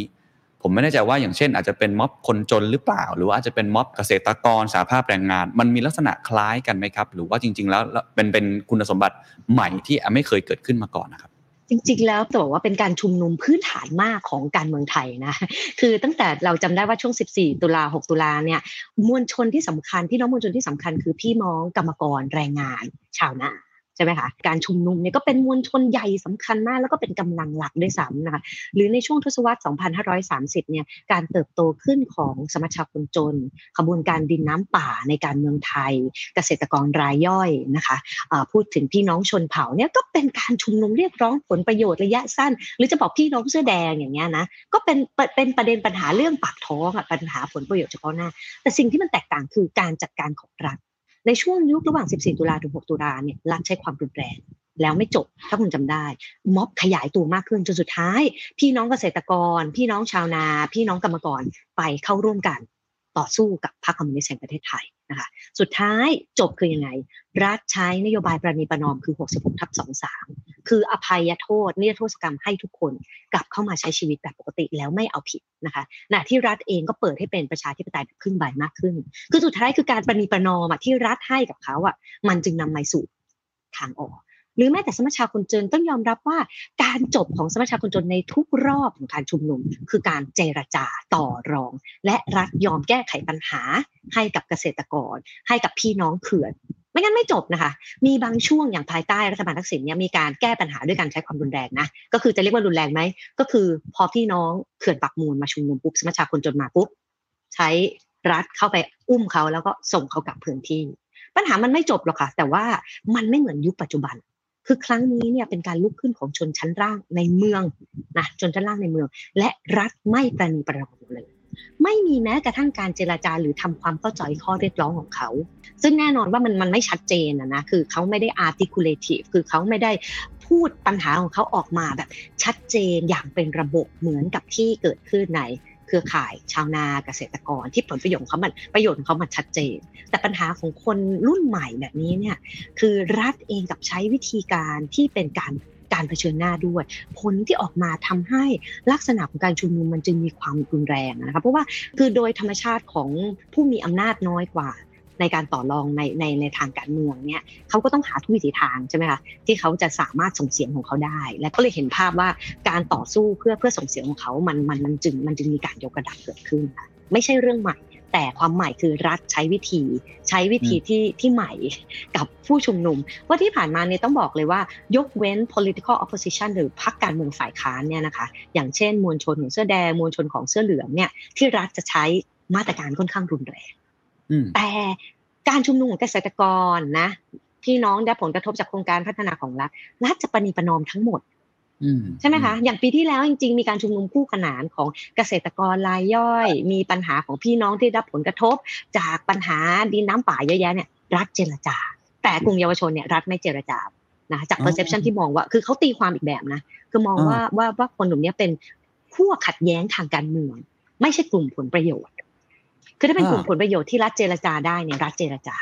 ผมไม่แน่ใจว่าอย่างเช่น อาจจะเป็นม็อบคนจนหรือเปล่า หรือว่าอาจจะเป็นม็อบเกษตรกรสาภาพแรงงาน มันมีลักษณะคล้ายกันไหมครับ หรือว่าจริง ๆ แล้วเป็นเป็นคุณสมบัติใหม่ที่ไม่เคยเกิดขึ้นมาก่อนนะครับ จริงๆ แล้วจะบอกว่าเป็นการชุมนุมพื้นฐานมากของการเมืองไทยนะคือตั้งแต่เราจำได้ว่าช่วง 14 ตุลา 6 ตุลาเนี่ยมวลชนที่สำคัญพี่น้องมวลชนที่สำคัญคือพี่น้องกรรมกรแรงงาน ชาวนา ใช่ไหมคะการชุมนุมเนี่ยก็เป็นมวลชนใหญ่สำคัญมาก แล้วก็เป็นกำลังหลักด้วยซ้ำนะคะหรือในช่วงทศวรรษ 2530 เนี่ยการเติบโตขึ้นของสมัชชาคนจน ขบวนการดินน้ำป่าในการเมืองไทย เกษตรกรรายย่อยนะคะพูดถึงพี่น้องชนเผ่าเนี่ยก็เป็นการชุมนุมเรียกร้องผลประโยชน์ระยะสั้น หรือจะบอกพี่น้องเสื้อแดงอย่างเงี้ยนะก็เป็นเป็นประเด็นปัญหาเรื่องปากท้องอะปัญหาผลประโยชน์เฉพาะหน้า แต่สิ่งที่มันแตกต่างคือการจัดการของรัฐ ในช่วงยุคระหว่าง 14 ตุลาถึง 6 ตุลาเนี่ยรัฐใช้ความรุนแรงแล้วไม่จบถ้าคุณจำได้ ม็อบขยายตัวมากขึ้นจนสุดท้าย พี่น้องเกษตรกร พี่น้องชาวนา พี่น้องกรรมกรไปเข้าร่วมกัน ต่อสู้กับพรรคคอมมิวนิสต์แห่งประเทศไทยนะคะสุดท้ายจบคือยังไง รัฐใช้นโยบายประนีประนอมคือ 66ทับ23 คืออภัยโทษนิรโทษกรรมให้ทุกคนกลับเข้ามาใช้ชีวิตแบบปกติแล้วไม่เอาผิดนะคะขณะที่รัฐเองก็เปิดให้เป็นประชาธิปไตยแบบครึ่งใบมากขึ้น คือสุดท้ายคือการประนีประนอมที่รัฐให้กับเขาอะมันจึงนำมาสู่ทางออก หรือแม้แต่สมัชชาคนจนต้องยอมรับว่าการจบของสมัชชาคนจนในทุกรอบของการชุมนุม คือการเจรจาต่อรอง และรัฐยอมแก้ไขปัญหาให้กับเกษตรกร ให้กับพี่น้องเขื่อนไม่งั้นไม่จบนะคะ มีบางช่วงอย่างภายใต้รัฐบาลทักษิณเนี่ยมีการแก้ปัญหาด้วยการใช้ความรุนแรงนะ ก็คือจะเรียกว่ารุนแรงไหม ก็คือพอพี่น้องเขื่อนปักมูลมาชุมนุมปุ๊บสมัชชาคนจนมาปุ๊บใช้รัฐเข้าไปอุ้มเขาแล้วก็ส่งเขากลับพื้นที่ ปัญหามันไม่จบหรอกค่ะ แต่ว่ามันไม่เหมือนยุคปัจจุบัน คือครั้งนี้เนี่ยเป็นการลุกขึ้นของชนชั้นล่างในเมืองนะชนชั้นล่างในเมือง และรัฐไม่ประนีประนอมเลย ไม่มีแม้กระทั่งการเจราจาหรือทำความเข้าใจข้อเรียกร้องของเขา ซึ่งแน่นอนว่ามันมันไม่ชัดเจนนะนะคือเขาไม่ได้ articulative คือเขาไม่ได้พูดปัญหาของเขาออกมาแบบชัดเจนอย่างเป็นระบบเหมือนกับที่เกิดขึ้นใน เครือข่ายชาวนาเกษตรกรที่ผลประโยชน์ของเขามันประโยชน์ของเขามันชัดเจน แต่ปัญหาของคนรุ่นใหม่แบบนี้เนี่ยคือรัฐเองกับใช้วิธีการที่เป็นการการเผชิญหน้าด้วย ผลที่ออกมาทำให้ลักษณะของการชุมนุมมันจึงมีความรุนแรงนะครับเพราะว่าคือโดยธรรมชาติของผู้มีอำนาจน้อยกว่า ในการต่อรองในในในทางการเมืองเนี่ยเขาก็ต้องหาทุกวิถีทางใช่ไหมคะที่เขาจะสามารถส่งเสียงของเขาได้ และก็เลยเห็นภาพว่าการต่อสู้เพื่อเพื่อส่งเสียงของเขามันมันมันจึงมันจึงมีการยกระดับเกิดขึ้นค่ะไม่ใช่เรื่องใหม่ แต่ความใหม่คือรัฐใช้วิธี ใช้วิธีที่ที่ใหม่กับผู้ชุมนุมว่าที่ผ่านมาเนี่ยต้องบอกเลยว่ายกเว้น political opposition หรือพรรคการเมืองฝ่ายค้านเนี่ยนะคะ อย่างเช่น มวลชนของเสื้อแดงมวลชนของเสื้อเหลืองเนี่ยที่รัฐจะใช้มาตรการค่อนข้างรุนแรงอืม แต่การชุมนุมของเกษตรกรนะพี่น้องได้ผลกระทบจากโครงการพัฒนาของรัฐรัฐจะประนีประนอมทั้งหมดอืมใช่ไหมคะ อย่างปีที่แล้วจริงๆ มีการชุมนุมคู่ขนานของเกษตรกรรายย่อย มีปัญหาของพี่น้องที่รับผลกระทบ จากปัญหาดินน้ำป่าเยอะแยะเนี่ยรัฐเจรจา แต่กลุ่มเยาวชนเนี่ยรัฐไม่เจรจานะจาก perception ที่มองว่าคือเขาตีความอีกแบบนะคือมองว่าว่าว่าคนกลุ่มเนี้ยเป็นขั้วขัดแย้งทางการเมือง ไม่ใช่กลุ่มผลประโยชน์ คือถ้าเป็นกลุ่มผลประโยชน์ที่รัฐเจรจาได้เนี่ยรัฐเจรจา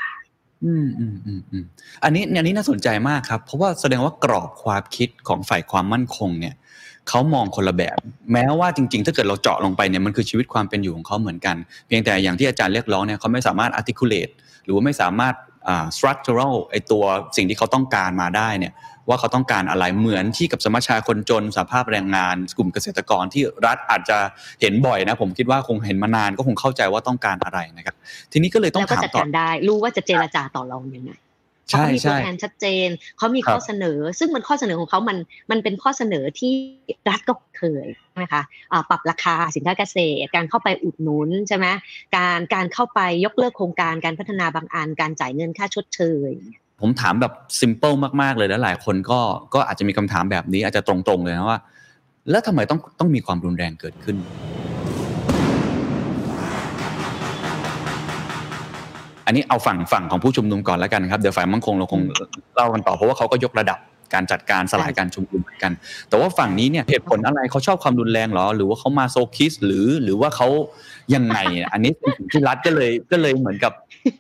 อืมอืมอืมอืมอันนี้อันนี้น่าสนใจมากครับ เพราะว่าแสดงว่ากรอบความคิดของฝ่ายความมั่นคงเนี่ยเขามองคนละแบบ แม้ว่าจริง ๆ ถ้าเกิดเราเจาะลงไปเนี่ยมันคือชีวิตความเป็นอยู่ของเขาเหมือนกัน เพียงแต่อย่างที่อาจารย์เรียกร้องเนี่ยเขาไม่สามารถ articulate หรือว่าไม่สามารถอ่า structural ไอตัวสิ่งที่เขาต้องการมาได้เนี่ย ว่าเขาต้องการอะไรเหมือนที่กับสมัชชาคนจนสภาพแรงงาน กลุ่มเกษตรกรที่รัฐอาจจะเห็นบ่อยนะผมคิดว่าคงเห็นมานานก็คงเข้าใจว่าต้องการอะไรนะครับ ทีนี้ก็เลยต้องแล้วก็ถามจัดต่อการได้ รู้ว่าจะเจรจาต่อรองยังไงใช่เขามีตัวใช่แทนชัดเจน เขามีครับข้อเสนอ ซึ่งมันข้อเสนอของเขามัน มันเป็นข้อเสนอที่รัฐก็เคยใช่ไหมคะอ่าปรับราคาสินค้าเกษตร การเข้าไปอุดหนุนใช่ไหมการ การเข้าไปยกเลิกโครงการ การพัฒนาบางอัน การจ่ายเงินค่าชดเชย ผมถามแบบซิมเ l ิลมากๆเลยแล้วหลายคนก็ก็อาจจะมีคำถามแบบนี้อาจจะตรงๆเลยนะว่า แล้วทำไมต้องต้องมีความรุนแรงเกิดขึ้น อันนี้เอาฝั่งฝั่งของผู้ชุมนุมก่อนแล้วกันครับเดี๋ยวฝ่ายมั่นคงเราคงเล่ากันต่อเพราะว่าเขาก็ยกระดับการจัดการสลายการชุมนุมเหมือนกัน แต่ว่าฝั่งนี้เนี่ยเหตุผลอะไรเขาชอบความรุนแรงเหรอ หรือว่าเขามาโซคิสหรือหรือว่าเขายังไงอะอันนี้เป็นสิ่งที่รัฐก็เลยก็เลยเหมือนกับ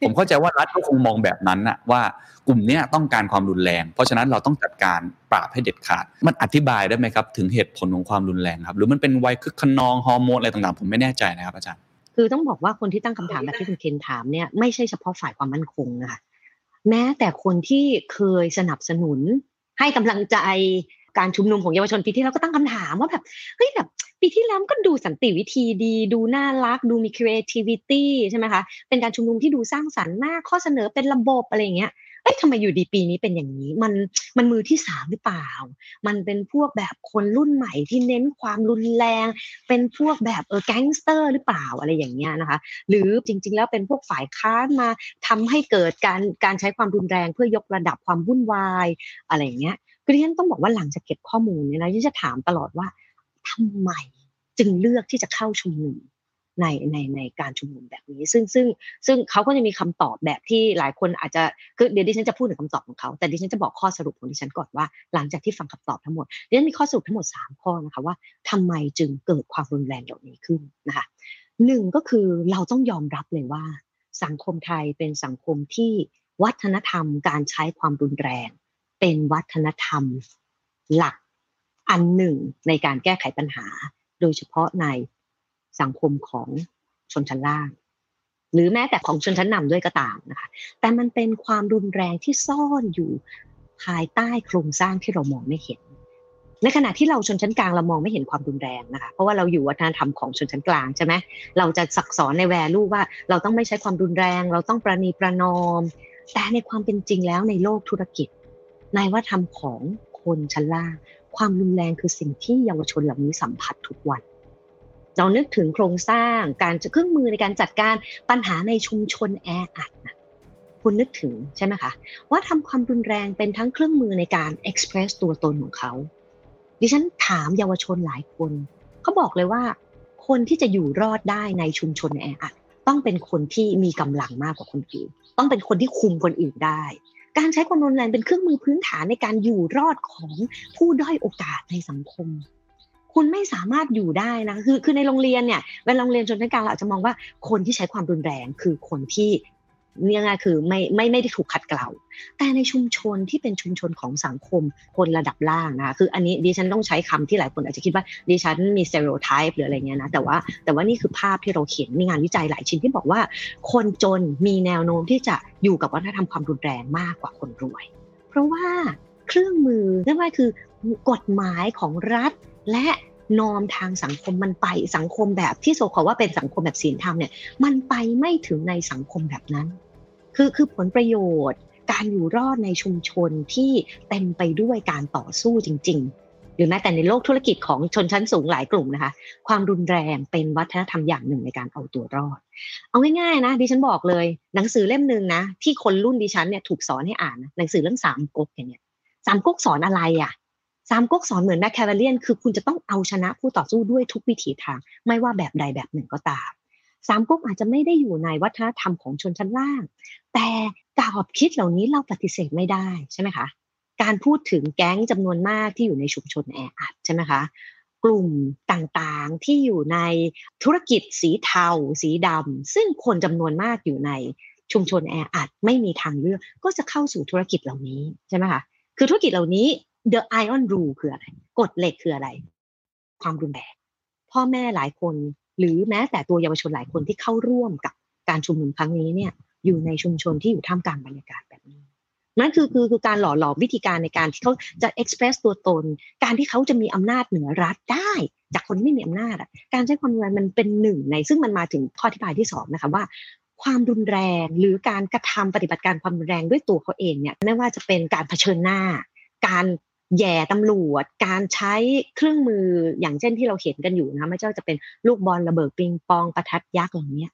ผมเข้าใจว่ารัฐก็คงมองแบบนั้นน่ะว่า กลุ่มเนี้ยต้องการความรุนแรง เพราะฉะนั้นเราต้องจัดการปราบให้เด็ดขาด มันอธิบายได้ไหมครับ ถึงเหตุผลของความรุนแรงครับ หรือมันเป็นวัยคึกขนองฮอร์โมนอะไรต่างๆ ผมไม่แน่ใจนะครับอาจารย์ คือต้องบอกว่าคนที่ตั้งคำถามแบบที่คุณเคนถามเนี่ยไม่ใช่เฉพาะฝ่ายความมั่นคงนะคะแม้แต่คนที่เคยสนับสนุน ให้กำลังใจการชุมนุมของเยาวชนปีที่แล้วก็ตั้งคำถามว่าแบบเฮ้ยแบบปีที่แล้วมันก็ดูสันติวิธีดี ดูน่ารัก ดูมี creativity ใช่ไหมคะ เป็นการชุมนุมที่ดูสร้างสรรค์มากข้อเสนอเป็นระบบอะไรอย่างเงี้ย เอ้ยทำไมอยู่ดีปีนี้เป็นอย่างนี้ มันมันมือที่สามหรือเปล่า มันเป็นพวกแบบคนรุ่นใหม่ที่เน้นความรุนแรง เป็นพวกแบบเออแก๊งสเตอร์หรือเปล่าอะไรอย่างเงี้ยนะคะ หรือจริง ๆ แล้วเป็นพวกฝ่ายค้านมาทำให้เกิดการการใช้ความรุนแรงเพื่อยกระดับความวุ่นวายอะไรอย่างเงี้ยคือที่ฉันต้องบอกว่าหลังจากเก็บข้อมูลเนี่ยนะที่จะถามตลอดว่าทำไมจึงเลือกที่จะเข้าชุมนุม ในในในการชุมนุมแบบนี้ ซึ่งซึ่งซึ่งเขาก็จะมีคำตอบแบบที่หลายคนอาจจะคือเดี๋ยวดิฉันจะพูดถึงคำตอบของเขา แต่ดิฉันจะบอกข้อสรุปของดิฉันก่อนว่า หลังจากที่ฟังคำตอบทั้งหมดดิฉันมีข้อสรุปทั้งหมดสามข้อนะคะว่าทำไมจึงเกิดความรุนแรงเหล่านี้ขึ้นนะคะหนึ่งก็คือเราต้องยอมรับเลยว่า สังคมไทยเป็นสังคมที่วัฒนธรรมการใช้ความรุนแรง เป็นวัฒนธรรมหลักอันหนึ่งในการแก้ไขปัญหา โดยเฉพาะใน สังคมของชนชั้นล่าง หรือแม้แต่ของชนชั้นนำด้วยก็ตามนะคะ แต่มันเป็นความรุนแรงที่ซ่อนอยู่ภายใต้โครงสร้างที่เรามองไม่เห็น ในขณะที่เราชนชั้นกลางเรามองไม่เห็นความรุนแรงนะคะ เพราะว่าเราอยู่วัฒนธรรมของชนชั้นกลางใช่ไหมเราจะสักสอนในแวลูว่าเราต้องไม่ใช้ความรุนแรง เราต้องประนีประนอม แต่ในความเป็นจริงแล้วในโลกธุรกิจ ในวัฒนธรรมของคนชั้นล่าง ความรุนแรงคือสิ่งที่เยาวชนเหล่านี้สัมผัสทุกวัน เรานึกถึงโครงสร้างการเครื่องมือในการจัดการปัญหาในชุมชนแออัดนะคุณนึกถึงใช่ไหมคะว่าทำความรุนแรงเป็นทั้งเครื่องมือในการ express ตัวตนของเขา ดิฉันถามเยาวชนหลายคนเขาบอกเลยว่า คนที่จะอยู่รอดได้ในชุมชนแออัดต้องเป็นคนที่มีกำลังมากกว่าคนอื่น ต้องเป็นคนที่คุมคนอื่นได้ การใช้ความรุนแรงเป็นเครื่องมือพื้นฐานในการอยู่รอดของผู้ด้อยโอกาสในสังคม คุณไม่สามารถอยู่ได้นะคือคือในโรงเรียนเนี่ยเวลาโรงเรียนชนชั้นกลางเราอาจจะมองว่าคนที่ใช้ความรุนแรงคือคนที่เนี่ยง่ายคือไม่ไม่ไม่ได้ถูกขัดเกลาแต่ในชุมชนที่เป็นชุมชนของสังคมคนระดับล่างนะคะคืออันนี้ดิฉันต้องใช้คำที่หลายคนอาจจะคิดว่าดิฉันมีสเตอริโอไทป์หรืออะไรเงี้ยนะแต่ว่าแต่ว่านี่คือภาพที่เราเขียนมีงานวิจัยหลายชิ้นที่บอกว่า คนจนมีแนวโน้มที่จะอยู่กับวัฒนธรรมความรุนแรงมากกว่าคนรวย เพราะว่าเครื่องมือนั่นว่าคือกฎหมายของรัฐ และนอมทางสังคมมันไปสังคมแบบที่โซขอว่าเป็นสังคมแบบศีลธรรมเนี่ยมันไปไม่ถึงในสังคมแบบนั้น คือคือผลประโยชน์ การอยู่รอดในชุมชนที่เต็มไปด้วยการต่อสู้จริง ๆ หรือแม้แต่ในโลกธุรกิจของชนชั้นสูงหลายกลุ่มนะคะ ความรุนแรงเป็นวัฒนธรรมอย่างหนึ่งในการเอาตัวรอด เอาง่ายๆนะดิฉันบอกเลย หนังสือเล่มหนึ่งนะที่คนรุ่นดิฉันเนี่ยถูกสอนให้อ่านนะหนังสือเรื่องสามก๊กอย่างเนี้ยสามก๊กสอนอะไรอะ สามก๊กสอนเหมือนแมคแคเวเลียนคือคุณจะต้องเอาชนะผู้ต่อสู้ด้วยทุกวิถีทาง ไม่ว่าแบบใดแบบหนึ่งก็ตามสามก๊กอาจจะไม่ได้อยู่ในวัฒนธรรมของชนชั้นล่าง แต่กรอบคิดเหล่านี้เราปฏิเสธไม่ได้ใช่ไหมคะการพูดถึงแก๊งจำนวนมากที่อยู่ในชุมชนแออัดใช่ไหมคะกลุ่มต่างๆที่อยู่ในธุรกิจสีเทา สีดำซึ่งคนจำนวนมากอยู่ในชุมชนแออัดไม่มีทางเลือกก็จะเข้าสู่ธุรกิจเหล่านี้ใช่ไหมคะคือธุรกิจเหล่านี้ the iron rule คืออะไรกฎเหล็กคืออะไร ความรุนแรงพ่อแม่หลายคน หรือแม้แต่ตัวเยาวชนหลายคนที่เข้าร่วมกับการชุมนุมครั้งนี้เนี่ย อยู่ในชุมชนที่อยู่ท่ามกลางบรรยากาศแบบนี้นั่นคือคือคือการหล่อหลอมวิธีการในการที่เขาจะ express ตัวตน การที่เขาจะมีอำนาจเหนือรัฐได้ จากคนไม่มีอำนาจอะการใช้ความรุนแรงมันเป็นหนึ่งใน ซึ่งมันมาถึงข้ออธิบายที่สองนะคะว่า ความรุนแรงหรือการกระทำปฏิบัติการความรุนแรงด้วยตัวเขาเองเนี่ยไม่ว่าจะเป็นการเผชิญหน้า การ แย่ตำรวจ การใช้เครื่องมืออย่างเช่นที่เราเห็นกันอยู่นะไม่ว่าจะเป็นลูกบอลระเบิดปิงปองประทัดยักษ์เหล่านี้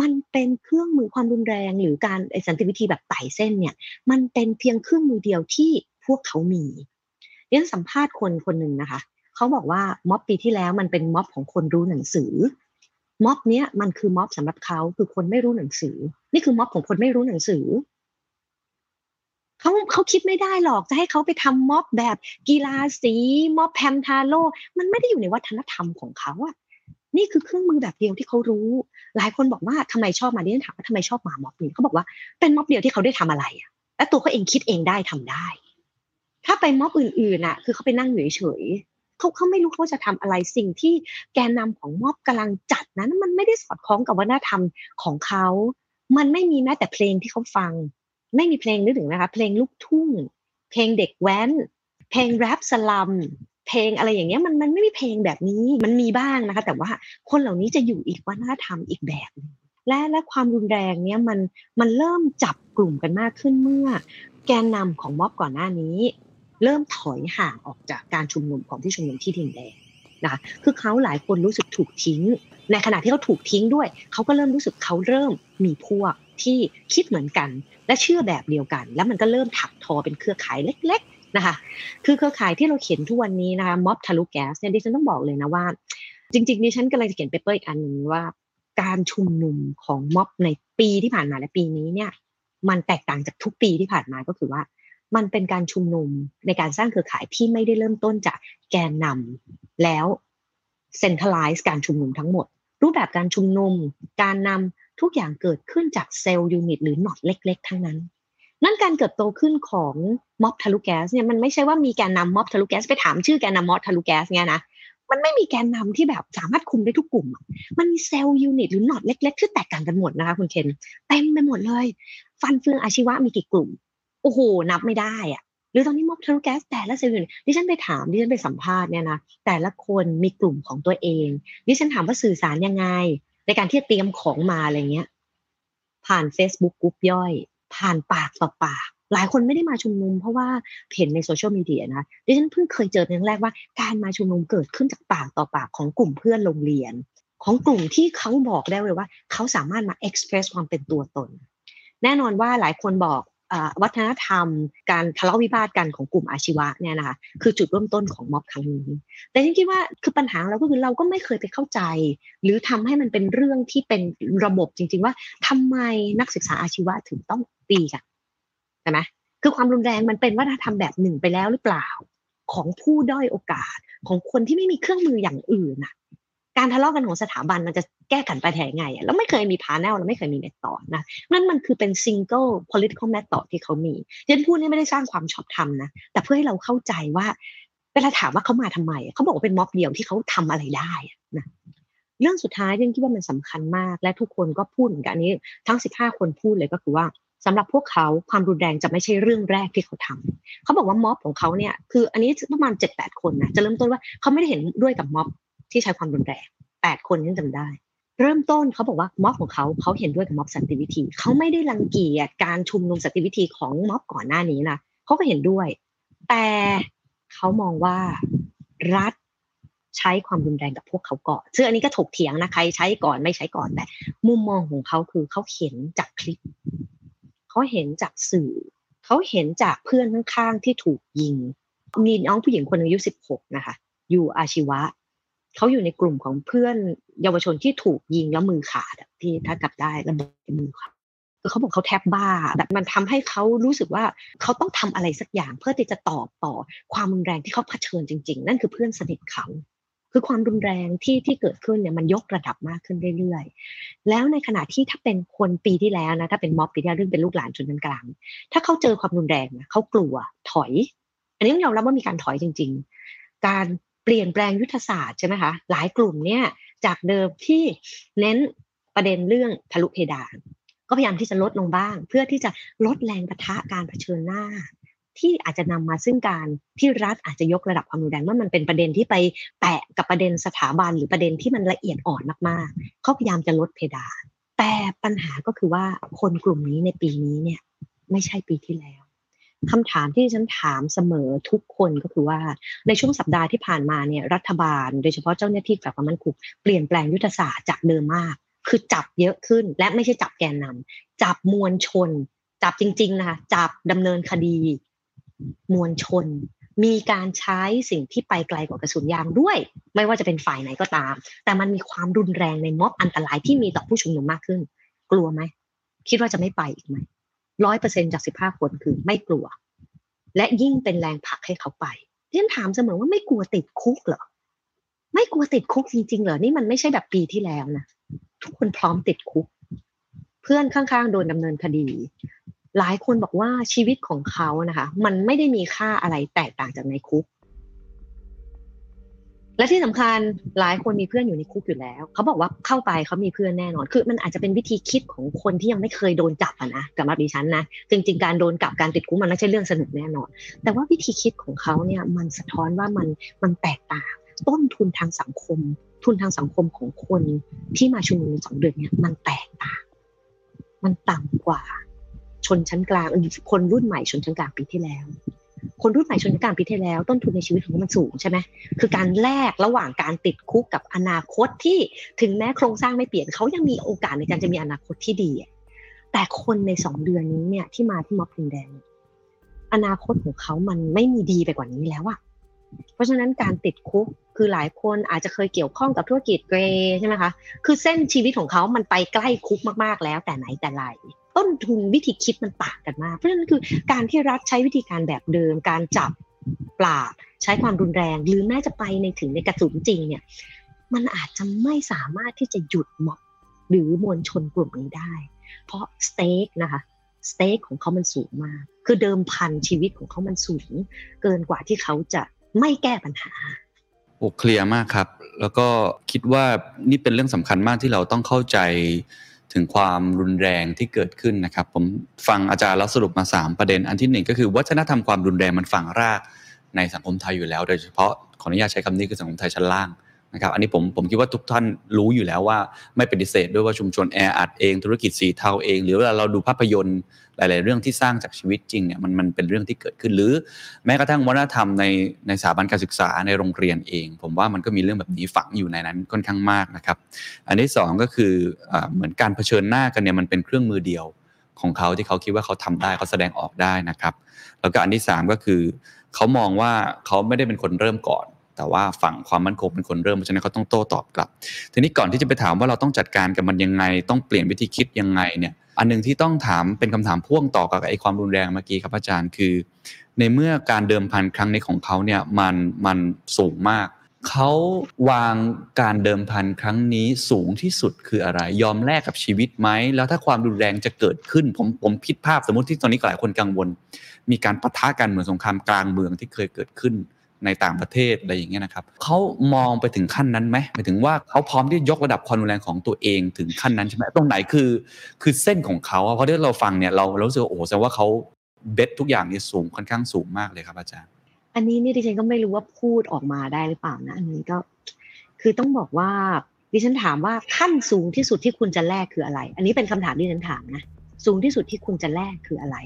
มันเป็นเครื่องมือความรุนแรงหรือการสันติวิธีแบบไต่เส้นเนี่ยมันเป็นเพียงเครื่องมือเดียวที่พวกเขามีเรียนสัมภาษณ์คนคนหนึ่งนะคะเขาบอกว่าม็อบปีที่แล้วมันเป็นม็อบของคนรู้หนังสือม็อบเนี้ยมันคือม็อบสำหรับเขาคือคนไม่รู้หนังสือ นี่คือม็อบของคนไม่รู้หนังสือ เขาเขาคิดไม่ได้หรอกจะให้เขาไปทำม็อบแบบกีฬาสีม็อบแพมทาโร่มันไม่ได้อยู่ในวัฒนธรรมของเขาอะนี่คือเครื่องมือแบบเดียวที่เขารู้ หลายคนบอกว่าทำไมชอบมาดิฉันถามว่าทำไมชอบมาม็อบนี้เขาบอกว่าเป็นม็อบเดียวที่เขาได้ทำอะไรอะและตัวเขาเองคิดเองได้ทำได้ ถ้าไปม็อบอื่นๆน่ะ คือเขาไปนั่งเฉยเขาเขาไม่รู้เขาจะทำอะไรสิ่งที่แกนนำของม็อบกำลังจัดนั้น มันไม่ได้สอดคล้องกับวัฒนธรรมของเขา มันไม่มีแม้แต่เพลงที่เขาฟัง ไม่มีเพลงนึกถึงนะคะ เพลงลูกทุ่ง เพลงเด็กแว้น เพลงแรปสลัมเพลงอะไรอย่างเงี้ยมันมันไม่มีเพลงแบบนี้มันมีบ้างนะคะ แต่ว่าคนเหล่านี้จะอยู่อีกวัฒนธรรมอีกแบบและและความรุนแรงเนี้ยมันมันเริ่มจับกลุ่มกันมากขึ้นเมื่อ แกนนำของม็อบก่อนหน้านี้ เริ่มถอยห่างออกจากการชุมนุมของที่ชุมนุมที่ดินแดงนะคะคือเขาหลายคนรู้สึกถูกทิ้ง ในขณะที่เขาถูกทิ้งด้วย เขาก็เริ่มรู้สึกเขาเริ่มมีพวก ที่คิดเหมือนกัน และเชื่อแบบเดียวกัน แล้วมันก็เริ่มถักทอเป็นเครือข่ายเล็ก ๆนะคะ คือเครือข่ายที่เราเขียนทุกวันนี้นะคะม็อบทะลุแก๊สเนี่ยดิฉันต้องบอกเลยนะว่า จริงๆดิฉันกำลังจะเขียน paper อีกอันหนึ่งว่า การชุมนุมของม็อบในปีที่ผ่านมาและปีนี้เนี่ย มันแตกต่างจากทุกปีที่ผ่านมาก็คือว่ามันเป็นการชุมนุมในการสร้างเครือข่ายที่ไม่ได้เริ่มต้นจากแกนนำแล้วเซ็นทรัลไลซ์การชุมนุมทั้งหมด รูปแบบการชุมนุม การนำ ทุกอย่างเกิดขึ้นจากเซลล์ยูนิตหรือหนอตเล็ก ๆ ทั้งนั้น นั่นการเกิดโตขึ้นของม็อบทะลุแก๊สเนี่ยมันไม่ใช่ว่ามีแกนนำม็อบทะลุแก๊สไปถามชื่อแกนนำม็อบทะลุแก๊สเนี่ยนะมันไม่มีแกนนำที่แบบสามารถคุมได้ทุกกลุ่ม มันมี cell unit หรือ knot เล็ก ๆ ที่แตกต่างกันหมดนะคะคุณเคนเต็มไปหมดเลย ฟันเฟืองอาชีวะมีกี่กลุ่ม โอ้โห นับไม่ได้อะหรือตอนนี้ม็อบทะลุแก๊สแต่ละ cell unit ดิฉันไปถามดิฉันไปสัมภาษณ์เนี่ยนะแต่ละคนมีกลุ่มของตัวเองดิฉันถามว่าสื่อสารยังไง ในการที่เตรียมของมาอะไรเงี้ย ผ่าน Facebook group ย่อย ผ่านปากต่อปาก หลายคนไม่ได้มาชุมนุม เพราะว่าเห็นในโซเชียลมีเดียนะดิฉันเพิ่งเคยเจอเป็นครั้งแรกว่า การมาชุมนุมเกิดขึ้นจากปากต่อปากของกลุ่มเพื่อนโรงเรียน ของกลุ่มที่เขาบอกได้เลยว่า เขาสามารถมาเอ็กซ์เพรสความเป็นตัวตน แน่นอนว่าหลายคนบอก วัฒนธรรม การทะเลาะวิวาทกันของกลุ่มอาชีวะเนี่ยนะคะคือจุดเริ่มต้นของม็อบครั้งนี้ แต่ฉันคิดว่าคือปัญหาเราก็คือเราก็ไม่เคยไปเข้าใจ หรือทำให้มันเป็นเรื่องที่เป็นระบบจริง ๆ ว่าทำไมนักศึกษาอาชีวะถึงต้องตีกันใช่ไหมคือความรุนแรงมันเป็นวัฒนธรรมแบบหนึ่งไปแล้วหรือเปล่า ของผู้ด้อยโอกาสของคนที่ไม่มีเครื่องมืออย่างอื่นน่ะ การทะเลาะกันของสถาบันมันจะแก้กันไปยังไงแล้วไม่เคยมี channel แล้วไม่เคยมี method นะนั่นมันคือเป็น single political method ที่เขามี ดิฉันพูดนี่ไม่ได้สร้างความชอบธรรมนะแต่เพื่อให้เราเข้าใจว่าเวลาถามว่าเขามาทำไมเขาบอกว่าเป็นม็อบเดียวที่เขาทำอะไรได้นะเรื่องสุดท้ายที่คิดว่ามันสำคัญมาก และทุกคนก็พูดเหมือนกันนี้ ทั้ง 15 คนพูดเลยก็คือว่าสำหรับพวกเขาความรุนแรงจะไม่ใช่เรื่องแรกที่เขาทำเขาบอกว่าม็อบของเขาเนี่ยคืออันนี้ประมาณเจ็ดแปดคนนะจะเริ่มต้นว่าเขาไม่ได้เห็นด้วยกับม็อบ ที่ใช้ความรุนแรงแปดคนนี่จำได้ เริ่มต้นเขาบอกว่าม็อบของเขาเขาเห็นด้วยกับม็อบสันติวิธีเขาไม่ได้รังเกียจการชุมนุมสันติวิธีของม็อบก่อนหน้านี้นะเขาก็เห็นด้วย แต่เขามองว่ารัฐใช้ความรุนแรงกับพวกเขาก่อนซึ่งอันนี้ก็ถกเถียงนะใครใช้ก่อนไม่ใช้ก่อนแต่ มุมมองของเขาคือเขาเห็นจากคลิปเขาเห็นจากสื่อเขาเห็นจากเพื่อนข้างๆที่ถูกยิงมีน้องผู้หญิงคนอายุสิบหกนะคะ อยู่อาชีวะ เขาอยู่ในกลุ่มของเพื่อนเยาวชนที่ถูกยิงแล้วมือขาดที่ถ้ากลับได้ระเบิดมือขาดคือเขาบอกเขาแทบบ้าแบบมันทำให้เขารู้สึกว่าเขาต้องทำอะไรสักอย่าง เพื่อที่จะตอบต่อความรุนแรงที่เขาเผชิญจริง ๆ นั่นคือเพื่อนสนิทเขาคือความรุนแรงที่ที่เกิดขึ้นเนี่ยมันยกระดับมากขึ้นเรื่อยๆ แล้วในขณะที่ถ้าเป็นคนปีที่แล้วนะถ้าเป็นม็อบปีที่แล้วเรื่องเป็นลูกหลานชนชั้นกลาง ถ้าเขาเจอความรุนแรงนะเขากลัวถอย อันนี้ต้องยอมรับว่ามีการถอยจริง ๆ การ เปลี่ยนแปลงยุทธศาสตร์ใช่ไหมคะหลายกลุ่มเนี่ยจากเดิมที่เน้นประเด็นเรื่องทะลุเพดาน ก็พยายามที่จะลดลงบ้าง เพื่อที่จะลดแรงปะทะการเผชิญหน้า ที่อาจจะนำมาซึ่งการที่รัฐอาจจะยกระดับความรุนแรงเมื่อมันเป็นประเด็นที่ไปแตะกับประเด็นสถาบันหรือประเด็นที่มันละเอียดอ่อนมากๆเขาพยายามจะลดเพดาน แต่ปัญหาก็คือว่าคนกลุ่มนี้ในปีนี้เนี่ยไม่ใช่ปีที่แล้ว คำถามที่ฉันถามเสมอทุกคนก็คือว่าในช่วงสัปดาห์ที่ผ่านมาเนี่ยรัฐบาล โดยเฉพาะเจ้าหน้าที่ฝ่ายความมั่นคงเปลี่ยนแปลงยุทธศาสตร์จากเดิมมาก คือจับเยอะขึ้น และไม่ใช่จับแกนนำจับมวลชน จับจริงๆนะคะจับดำเนินคดี มวลชน มีการใช้สิ่งที่ไปไกลกว่ากระสุนยางด้วย ไม่ว่าจะเป็นฝ่ายไหนก็ตาม แต่มันมีความรุนแรงในม็อบอันตรายที่มีต่อผู้ชุมนุมมากขึ้น กลัวไหมคิดว่าจะไม่ไปอีกไหม ร้อยเปอร์เซ็นจากสิบห้าคนคือไม่กลัว และยิ่งเป็นแรงผลักให้เขาไปเรียนถามเสมอว่าไม่กลัวติดคุกเหรอไม่กลัวติดคุกจริงๆเหรอนี่มันไม่ใช่แบบปีที่แล้วนะทุกคนพร้อมติดคุก เพื่อนข้างๆโดนดำเนินคดี หลายคนบอกว่าชีวิตของเขานะคะ มันไม่ได้มีค่าอะไรแตกต่างจากในคุก และที่สำคัญหลายคนมีเพื่อนอยู่ในคุกอยู่แล้ว เขาบอกว่าเข้าไปเขามีเพื่อนแน่นอน คือมันอาจจะเป็นวิธีคิดของคนที่ยังไม่เคยโดนจับอะนะสำหรับดิฉันนะจริงๆการโดนจับการติดคุกมันไม่ใช่เรื่องสนุกแน่นอน แต่ว่าวิธีคิดของเขาเนี่ยมันสะท้อนว่ามันมันแตกต่าง ต้นทุนทางสังคม ทุนทางสังคมของคนที่มาชุมนุมสองเดือนเนี่ยมันแตกต่าง มันต่ำกว่า ชนชั้นกลางคนรุ่นใหม่ชนชั้นกลางปีที่แล้ว คนรุ่นใหม่ชนชั้นกลางปีที่แล้ว ต้นทุนในชีวิตของเขามันสูงใช่ไหมคือการแลกระหว่างการติดคุกกับอนาคตที่ถึงแม้โครงสร้างไม่เปลี่ยนเขายังมีโอกาสในการจะมีอนาคตที่ดี แต่คนในสองเดือนนี้เนี่ยที่มาที่ม็อบดินแดงอนาคตของเขามันไม่มีดีไปกว่านี้แล้วอะเพราะฉะนั้นการติดคุกคือหลายคนอาจจะเคยเกี่ยวข้องกับธุรกิจเกรย์ใช่ไหมคะ คือเส้นชีวิตของเขามันไปใกล้คุกมากๆแล้วแต่ไหนแต่ไร ต้นทุนวิธีคิดมันต่างกันมาก เพราะฉะนั้นคือการที่รัฐใช้วิธีการแบบเดิม การจับปราบใช้ความรุนแรงหรือแม้จะไปในถึงในกระสุนจริงเนี่ยมันอาจจะไม่สามารถที่จะหยุดม็อบหรือมวลชนกลุ่มนี้ได้ เพราะสเต็กนะคะสเต็กของเขามันสูงมาก คือเดิมพันชีวิตของเขามันสูง เกินกว่าที่เขาจะไม่แก้ปัญหาโอ้เคลียร์มากครับ แล้วก็คิดว่านี่เป็นเรื่องสำคัญมากที่เราต้องเข้าใจ ถึงความรุนแรงที่เกิดขึ้นนะครับ ผมฟังอาจารย์แล้วสรุปมา 3 ประเด็นอันที่หนึ่งก็คือ วัฒนธรรมความรุนแรงมันฝังรากในสังคมไทยอยู่แล้ว โดยเฉพาะขออนุญาตใช้คำนี้คือสังคมไทยชั้นล่าง นะครับอันนี้ผมผมคิดว่าทุกท่านรู้อยู่แล้วว่าไม่ปฏิเสธด้วยว่าชุมชนแออัดเองธุรกิจสีเทาเอง หรือเวลาเราดูภาพยนตร์หลาย ๆ เรื่องที่สร้างจากชีวิตจริงเนี่ยมันมันเป็นเรื่องที่เกิดขึ้นหรือ แม้กระทั่งวัฒนธรรมในในสถาบันการศึกษาในโรงเรียนเอง ผมว่ามันก็มีเรื่องแบบนี้ฝังอยู่ในนั้นค่อนข้างมากนะครับ อันที่สองก็คือเหมือนการเผชิญหน้ากันเนี่ยมันเป็นเครื่องมือเดียวของเขาที่เขาคิดว่าเขาทำได้เขาแสดงออกได้นะครับ แล้วก็อันที่สามก็คือเขามองว่าเขาไม่ได้เป็นคนเริ่มก่อน แต่ว่าฝั่งความมั่นคงเป็นคนเริ่มเพราะฉะนั้นเขาต้องโต้ตอบกลับ ทีนี้ก่อนที่จะไปถามว่าเราต้องจัดการกับมันยังไง ต้องเปลี่ยนวิธีคิดยังไงเนี่ย อันหนึ่งที่ต้องถามเป็นคำถามพ่วงต่อกับไอ้ความรุนแรงเมื่อกี้ครับอาจารย์คือ ในเมื่อการเดิมพันครั้งนี้ของเขาเนี่ยมันมันสูงมากเขาวางการเดิมพันครั้งนี้สูงที่สุดคืออะไร ยอมแลกกับชีวิตไหม แล้วถ้าความรุนแรงจะเกิดขึ้น ผมผมคิดภาพสมมติที่ตอนนี้หลายคนกังวล มีการปะทะกันเหมือนสงครามกลางเมืองที่เคยเกิดขึ้น ในต่างประเทศอะไรอย่างเงี้ยนะครับเขามองไปถึงขั้นนั้นไหมหมายถึงว่าเขาพร้อมที่ยกระดับความรุนแรงของตัวเองถึงขั้นนั้นใช่ไหมตรงไหนคือ คือเส้นของเขาเพราะที่เราฟังเนี่ยเราเรารู้สึกโอ้แสดงว่าเขาเบสทุกอย่างนี่สูงค่อนข้างสูงมากเลยครับอาจารย์ อันนี้นี่ดิฉันก็ไม่รู้ว่าพูดออกมาได้หรือเปล่านะ อันนี้ก็คือต้องบอกว่าดิฉันถามว่าขั้นสูงที่สุดที่คุณจะแลกคืออะไร อันนี้เป็นคำถามที่ฉันถามนะ สูงที่สุดที่คุณจะแลกคืออะไร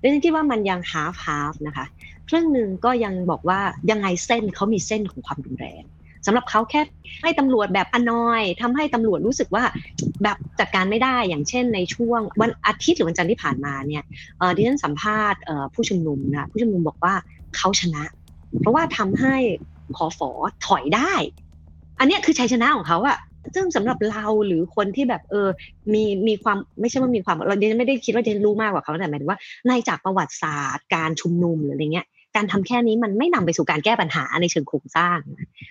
ดิฉันคิดว่ามันยัง half half นะคะ ครึ่งหนึ่งก็ยังบอกว่ายังไงเส้นเขามีเส้นของความรุนแรงสำหรับเขาแค่ให้ตำรวจแบบอนอยทำให้ตำรวจรู้สึกว่าแบบจัดการไม่ได้อย่างเช่นในช่วงวันอาทิตย์หรือวันจันทร์ที่ผ่านมาเนี่ยดิฉันสัมภาษณ์ผู้ชุมนุมนะผู้ชุมนุมบอกว่าเขาชนะ เพราะว่าทำให้ขอฝอถอยได้ อันนี้คือชัยชนะของเขาอะซึ่งสำหรับเราหรือคนที่แบบเออมีมีความไม่ใช่ว่ามีความเราเดนไม่ได้คิดว่าเดนรู้มากกว่าเขาแต่หมายถึงว่าในจากประวัติศาสตร์การชุมนุมหรืออะไรเงี้ย การทำแค่นี้มันไม่นำไปสู่การแก้ปัญหาในเชิงโครงสร้าง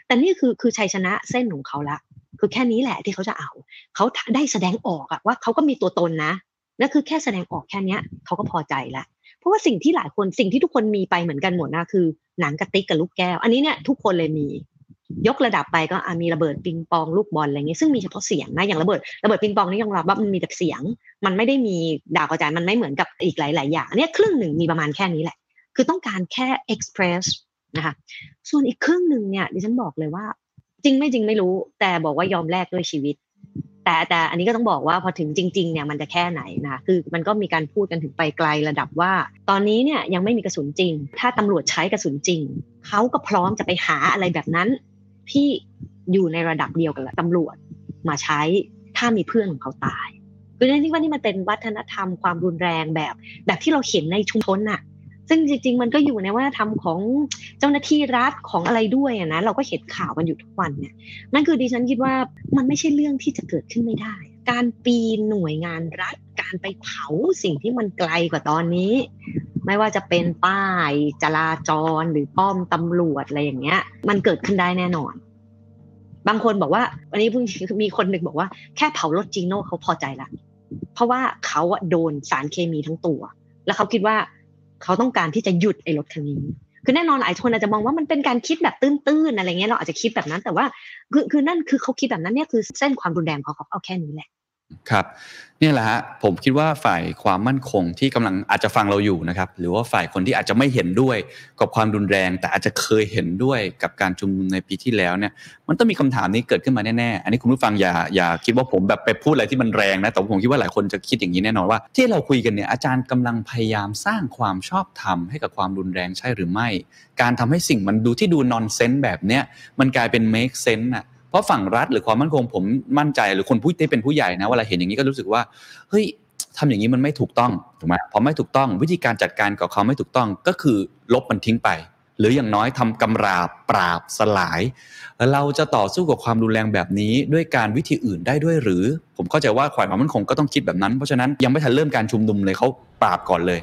แต่นี่คือคือชัยชนะเส้นของเขาละคือแค่นี้แหละที่เขาจะเอา เขาได้แสดงออกอะว่าเขาก็มีตัวตนนะนั่นคือแค่แสดงออกแค่เนี้ยเขาก็พอใจละเพราะว่าสิ่งที่หลายคนสิ่งที่ทุกคนมีไปเหมือนกันหมดนะคือหนังกระติกกับลูกแก้ว อันนี้เนี่ยทุกคนเลยมี ยกระดับไปก็อมีระเบิดปิงปองลูกบอลอะไรเงี้ยซึ่งมีเฉพาะเสียงนะอย่างระเบิดระเบิดปิงปองนี่ยอมรับว่ามันมีแต่เสียง มันไม่ได้มีดาวกระจายมันไม่เหมือนกับอีกหลาย ๆ อย่างอันนี้ครึ่งหนึ่งมีประมาณแค่นี้แหละ คือต้องการแค่ express นะคะส่วนอีกครึ่งหนึ่งเนี่ยดิฉันบอกเลยว่า จริงไม่จริงไม่รู้ แต่บอกว่ายอมแลกด้วยชีวิต แต่แต่อันนี้ก็ต้องบอกว่าพอถึงจริง ๆเนี่ยมันจะแค่ไหนนะคือมันก็มีการพูดกันถึงไปไกลระดับว่า ตอนนี้เนี่ยยังไม่มีกระสุนจริง ถ้าตำรวจใช้กระสุนจริงเขาก็พร้อมจะไปหาอะไรแบบนั้น ที่อยู่ในระดับเดียวกับตำรวจมาใช้ถ้ามีเพื่อนของเขาตายคือในที่ว่านี่มันเป็นวัฒนธรรมความรุนแรงแบบ แบบที่เราเห็นในชุมชนน่ะ ซึ่งจริง ๆ มันก็อยู่ในวัฒนธรรมของเจ้าหน้าที่รัฐของอะไรด้วยอะนะเราก็เห็นข่าวกันอยู่ทุกวันเนี่ยนั่นคือดิฉันคิดว่ามันไม่ใช่เรื่องที่จะเกิดขึ้นไม่ได้ การปีนหน่วยงานรัฐ การไปเผาสิ่งที่มันไกลกว่าตอนนี้ ไม่ว่าจะเป็นป้ายจราจรหรือป้อมตำรวจอะไรอย่างเงี้ย มันเกิดขึ้นได้แน่นอนบางคนบอกว่าวันนี้เพิ่งมีคนหนึ่งบอกว่าแค่เผารถจีโน่เขาพอใจละเพราะว่าเขาโดนสารเคมีทั้งตัว แล้วเขาคิดว่า เขาต้องการที่จะหยุดไอ้รถคันนี้คือแน่นอนหลายคนอาจจะมองว่ามันเป็นการคิดแบบตื้นๆอะไรเงี้ยเราอาจจะคิดแบบนั้นแต่ว่าคือคือนั่นคือเขาคิดแบบนั้นเนี่ยคือเส้นความรุนแรงของเขาเอาแค่นี้แหละ ครับนี่แหละฮะผมคิดว่าฝ่ายความมั่นคงที่กำลังอาจจะฟังเราอยู่นะครับหรือว่าฝ่ายคนที่อาจจะไม่เห็นด้วยกับความรุนแรง แต่อาจจะเคยเห็นด้วยกับการชุมนุมในปีที่แล้วเนี่ยมันต้องมีคำถามนี้เกิดขึ้นมาแน่ๆอันนี้คุณผู้ฟังอย่าอย่าคิดว่าผมแบบไปพูดอะไรที่มันแรงนะแต่ผมคิดว่าหลายคนจะคิดอย่างนี้แน่นอนว่า ที่เราคุยกันเนี่ยอาจารย์กำลังพยายามสร้างความชอบธรรมให้กับความรุนแรงใช่หรือไม่ การทำให้สิ่งมันดูที่ดูนอนเซนส์แบบเนี้ยมันกลายเป็น make sense อะ เพราะฝั่งรัฐหรือความมั่นคงผมมั่นใจหรือคนผู้ที่เป็นผู้ใหญ่นะเวลาเห็นอย่างนี้ก็รู้สึกว่าเฮ้ยทำอย่างนี้มันไม่ถูกต้องถูกไหมพอไม่ถูกต้องวิธีการจัดการกับเขาไม่ถูกต้องก็คือลบมันทิ้งไป หรืออย่างน้อยทำกำราบปราบสลาย เราจะต่อสู้กับความรุนแรงแบบนี้ด้วยการวิธีอื่นได้ด้วยหรือ ผมเข้าใจว่าฝ่ายความมั่นคงก็ต้องคิดแบบนั้น เพราะฉะนั้นยังไม่ทันเริ่มการชุมนุมเลยเขาปราบก่อนเลย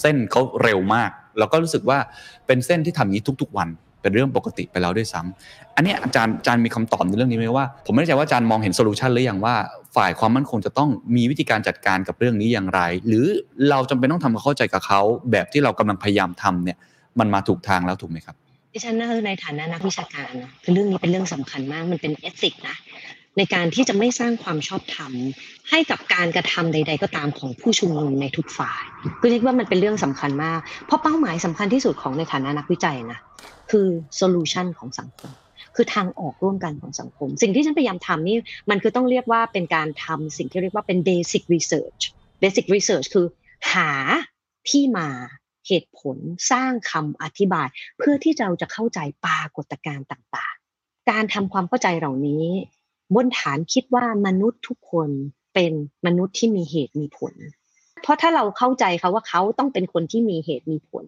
เส้นเขาเร็วมากแล้วก็รู้สึกว่าเป็นเส้นที่ทำอย่างนี้ทุก ๆ วัน เป็นเรื่องปกติไปแล้วด้วยซ้ำอันนี้อาจารย์อาจารย์มีคำตอบในเรื่องนี้ไหมว่า ผมไม่แน่ใจว่าอาจารย์มองเห็นโซลูชันหรือยังว่าฝ่ายความมั่นคงจะต้องมีวิธีการจัดการกับเรื่องนี้อย่างไร หรือเราจำเป็นต้องทำความเข้าใจกับเขาแบบที่เรากำลังพยายามทำเนี่ยมันมาถูกทางแล้วถูกไหมครับดิฉันนะในฐานะนักวิชาการนะคือเรื่องนี้เป็นเรื่องสำคัญมากมันเป็นเอติกนะในการที่จะไม่สร้างความชอบธรรมให้กับการกระทำใด ๆ ก็ตามของผู้ชุมนุมในทุกฝ่ายคือคิดว่ามันเป็นเรื่องสำคัญมาก เพราะเป้าหมายสำคัญที่สุดของในฐานะนักวิจัยนะ คือโซลูชันของสังคม คือทางออกร่วมกันของสังคม สิ่งที่ฉันพยายามทำนี่มันคือต้องเรียกว่าเป็นการทำสิ่งที่เรียกว่าเป็น basic research basic research คือหาที่มาเหตุผลสร้างคำอธิบาย เพื่อที่เราจะเข้าใจปรากฏการณ์ต่างๆ การทำความเข้าใจเหล่านี้บนฐานคิดว่ามนุษย์ทุกคนเป็นมนุษย์ที่มีเหตุมีผล เพราะถ้าเราเข้าใจเขาว่าเขาต้องเป็นคนที่มีเหตุมีผล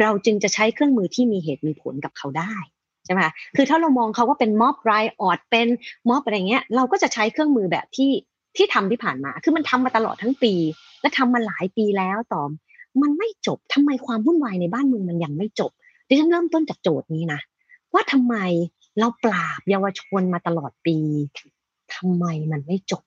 เราจึงจะใช้เครื่องมือที่มีเหตุมีผลกับเขาได้ใช่ไหมคือถ้าเรามองเขาว่าเป็นม็อบไรออดเป็นม็อบอะไรเงี้ย เราก็จะใช้เครื่องมือแบบที่ที่ทำที่ผ่านมา คือมันทำมาตลอดทั้งปี และทำมาหลายปีแล้วต่อมมันไม่จบทำไมความวุ่นวายในบ้านเมืองมันยังไม่จบดิฉันเริ่มต้นจากโจทย์นี้นะว่าทำไมเราปราบเยาวชนมาตลอดปีทำไมมันไม่จบ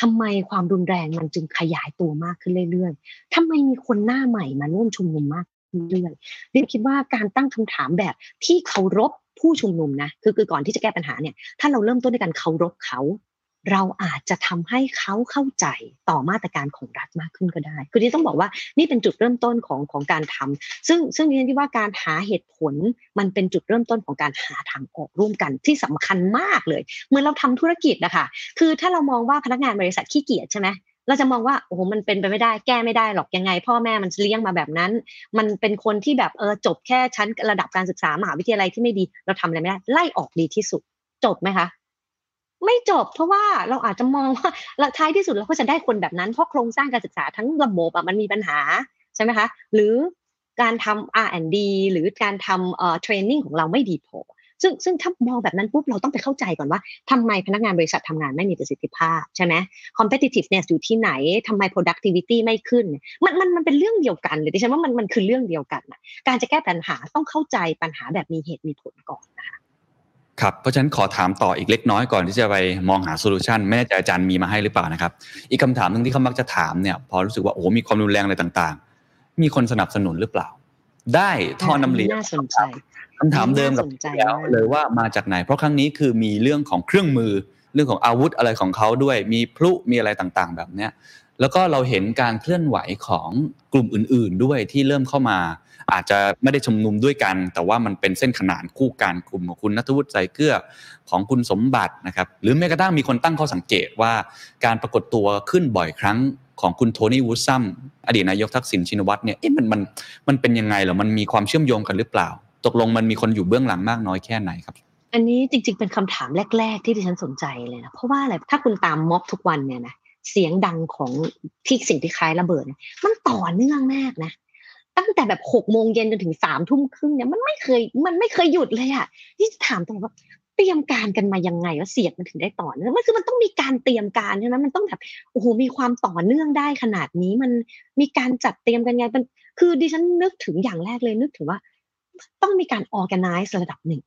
ทำไมความรุนแรงมันจึงขยายตัวมากขึ้นเรื่อยๆทำไมมีคนหน้าใหม่มาร่วมชุมนุมมากเรื่อยๆดิฉันคิดว่าการตั้งคำถามแบบที่เคารพผู้ชุมนุมนะคือคือก่อนที่จะแก้ปัญหาเนี่ยถ้าเราเริ่มต้นด้วยการเคารพเขา เราอาจจะทำให้เขาเข้าใจต่อมาตรการของรัฐมากขึ้นก็ได้ คือที่ต้องบอกว่านี่เป็นจุดเริ่มต้นของของการทำซึ่งซึ่งดิฉันคิดว่าการหาเหตุผลมันเป็นจุดเริ่มต้นของการหาทางออกร่วมกันที่สำคัญมากเลยเหมือนเราทำธุรกิจนะคะคือถ้าเรามองว่าพนักงานบริษัทขี้เกียจใช่ไหมเราจะมองว่าโอ้โหมันเป็นไปไม่ได้แก้ไม่ได้หรอกยังไง พ่อแม่มันเลี้ยงมาแบบนั้น มันเป็นคนที่แบบเออจบแค่ชั้นระดับการศึกษามหาวิทยาลัยที่ไม่ดี เราทำอะไรไม่ได้ไล่ออกดีที่สุดจบไหมคะ ไม่จบเพราะว่าเราอาจจะมองว่าเราท้ายที่สุดเราก็จะได้คนแบบนั้นเพราะโครงสร้างการศึกษาทั้งระบบอะมันมีปัญหาใช่ไหมคะหรือการทำ R&D หรือการทำเอ่อ training ของเราไม่ดีพอซึ่งซึ่งถ้ามองแบบนั้นปุ๊บเราต้องไปเข้าใจก่อนว่าทำไมพนักงานบริษัททำงานไม่มีประสิทธิภาพใช่ไหม competitiveness อยู่ที่ไหนทำไม productivity ไม่ขึ้น มันมันมันเป็นเรื่องเดียวกันเลยดิฉันว่ามันมันคือเรื่องเดียวกัน การจะแก้ปัญหาต้องเข้าใจปัญหาแบบมีเหตุมีผลก่อนนะคะ ครับเพราะฉะนั้นขอถามต่ออีกเล็กน้อยก่อนที่จะไปมองหา solution ไม่แน่ใจอาจารย์มีมาให้หรือเปล่านะครับ อีกคำถามหนึ่งที่เขามักจะถามเนี่ย พอรู้สึกว่าโอ้โหมีความรุนแรงอะไรต่างๆ มีคนสนับสนุนหรือเปล่า ได้ท่อนำเลี้ยงน่าสนใจคำถามเดิมกับน่าสนใจที่แล้วมากเลยว่ามาจากไหน เพราะครั้งนี้คือมีเรื่องของเครื่องมือ เรื่องของอาวุธอะไรของเขาด้วย มีพลุมีอะไรต่างๆ แบบเนี้ยแล้วก็เราเห็นการเคลื่อนไหวของกลุ่มอื่น ๆ ด้วยที่เริ่มเข้ามา อาจจะไม่ได้ชุมนุมด้วยกัน แต่ว่ามันเป็นเส้นขนานคู่กันกลุ่มของคุณนัทวุฒิใจเกลือของคุณสมบัตินะครับ หรือแม้กระทั่งมีคนตั้งข้อสังเกตว่าการปรากฏตัวขึ้นบ่อยครั้งของคุณโทนี่วูดซัมอดีตนายกทักษิณชินวัตรเนี่ยเอ๊ะมันมันมันเป็นยังไงเหรอมันมีความเชื่อมโยงกันหรือเปล่า ตกลงมันมีคนอยู่เบื้องหลังมากน้อยแค่ไหนครับอันนี้จริงๆ เป็นคำถามแรก ๆ ที่ดิฉันสนใจเลยนะ เพราะว่าอะไร ถ้าคุณตามม็อบทุกวันเนี่ยนะ เสียงดังของที่สิ่งที่คล้ายระเบิด มันต่อเนื่องมากนะ ตั้งแต่แบบหกโมงเย็นจนถึงสามทุ่มครึ่งเนี่ยมันไม่เคยมันไม่เคยหยุดเลยอะที่จะถามตรงว่าเตรียมการกันมายังไงว่าเสียงมันถึงได้ต่อเนื่องมันคือมันต้องมีการเตรียมการใช่ไหมมันต้องแบบโอ้โหมีความต่อเนื่องได้ขนาดนี้มันมีการจัดเตรียมกันไงมันคือดิฉันนึกถึงอย่างแรกเลยนึกถึงว่า ต้องมีการ organize ระดับหนึ่ง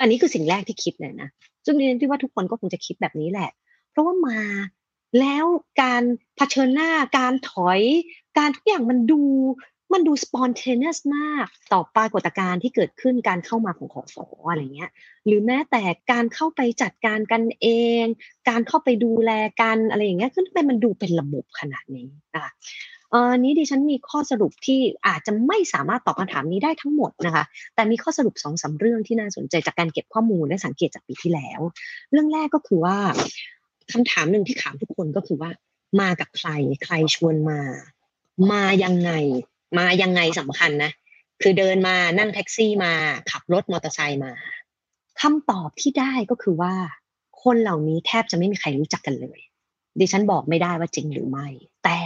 อันนี้คือสิ่งแรกที่คิดเลยนะซึ่งดิฉันคิดว่าทุกคนก็คงจะคิดแบบนี้แหละ เพราะว่ามาแล้วการเผชิญหน้าการถอย การทุกอย่างมันดู มันดู spontaneous มากต่อปรากฏการณ์ที่เกิดขึ้นการเข้ามาของขอสออะไรเงี้ย หรือแม้แต่การเข้าไปจัดการกันเอง การเข้าไปดูแลกันอะไรอย่างเงี้ยคือทำไมมันดูเป็นระบบขนาดนี้นะคะเออนี้ดิฉันมีข้อสรุปที่อาจจะไม่สามารถตอบคำถามนี้ได้ทั้งหมดนะคะ แต่มีข้อสรุปสองสาเรื่องที่น่าสนใจจากการเก็บข้อมูลและสังเกตจากปีที่แล้ว เรื่องแรกก็คือว่าคำถามหนึ่งที่ถามทุกคนก็คือว่า มากับใครใครชวนมา มายังไง มายังไงสำคัญนะ คือเดินมานั่งแท็กซี่มา ขับรถมอเตอร์ไซค์มาคำตอบที่ได้ก็คือว่า คนเหล่านี้แทบจะไม่มีใครรู้จักกันเลย ดิฉันบอกไม่ได้ว่าจริงหรือไม่ แต่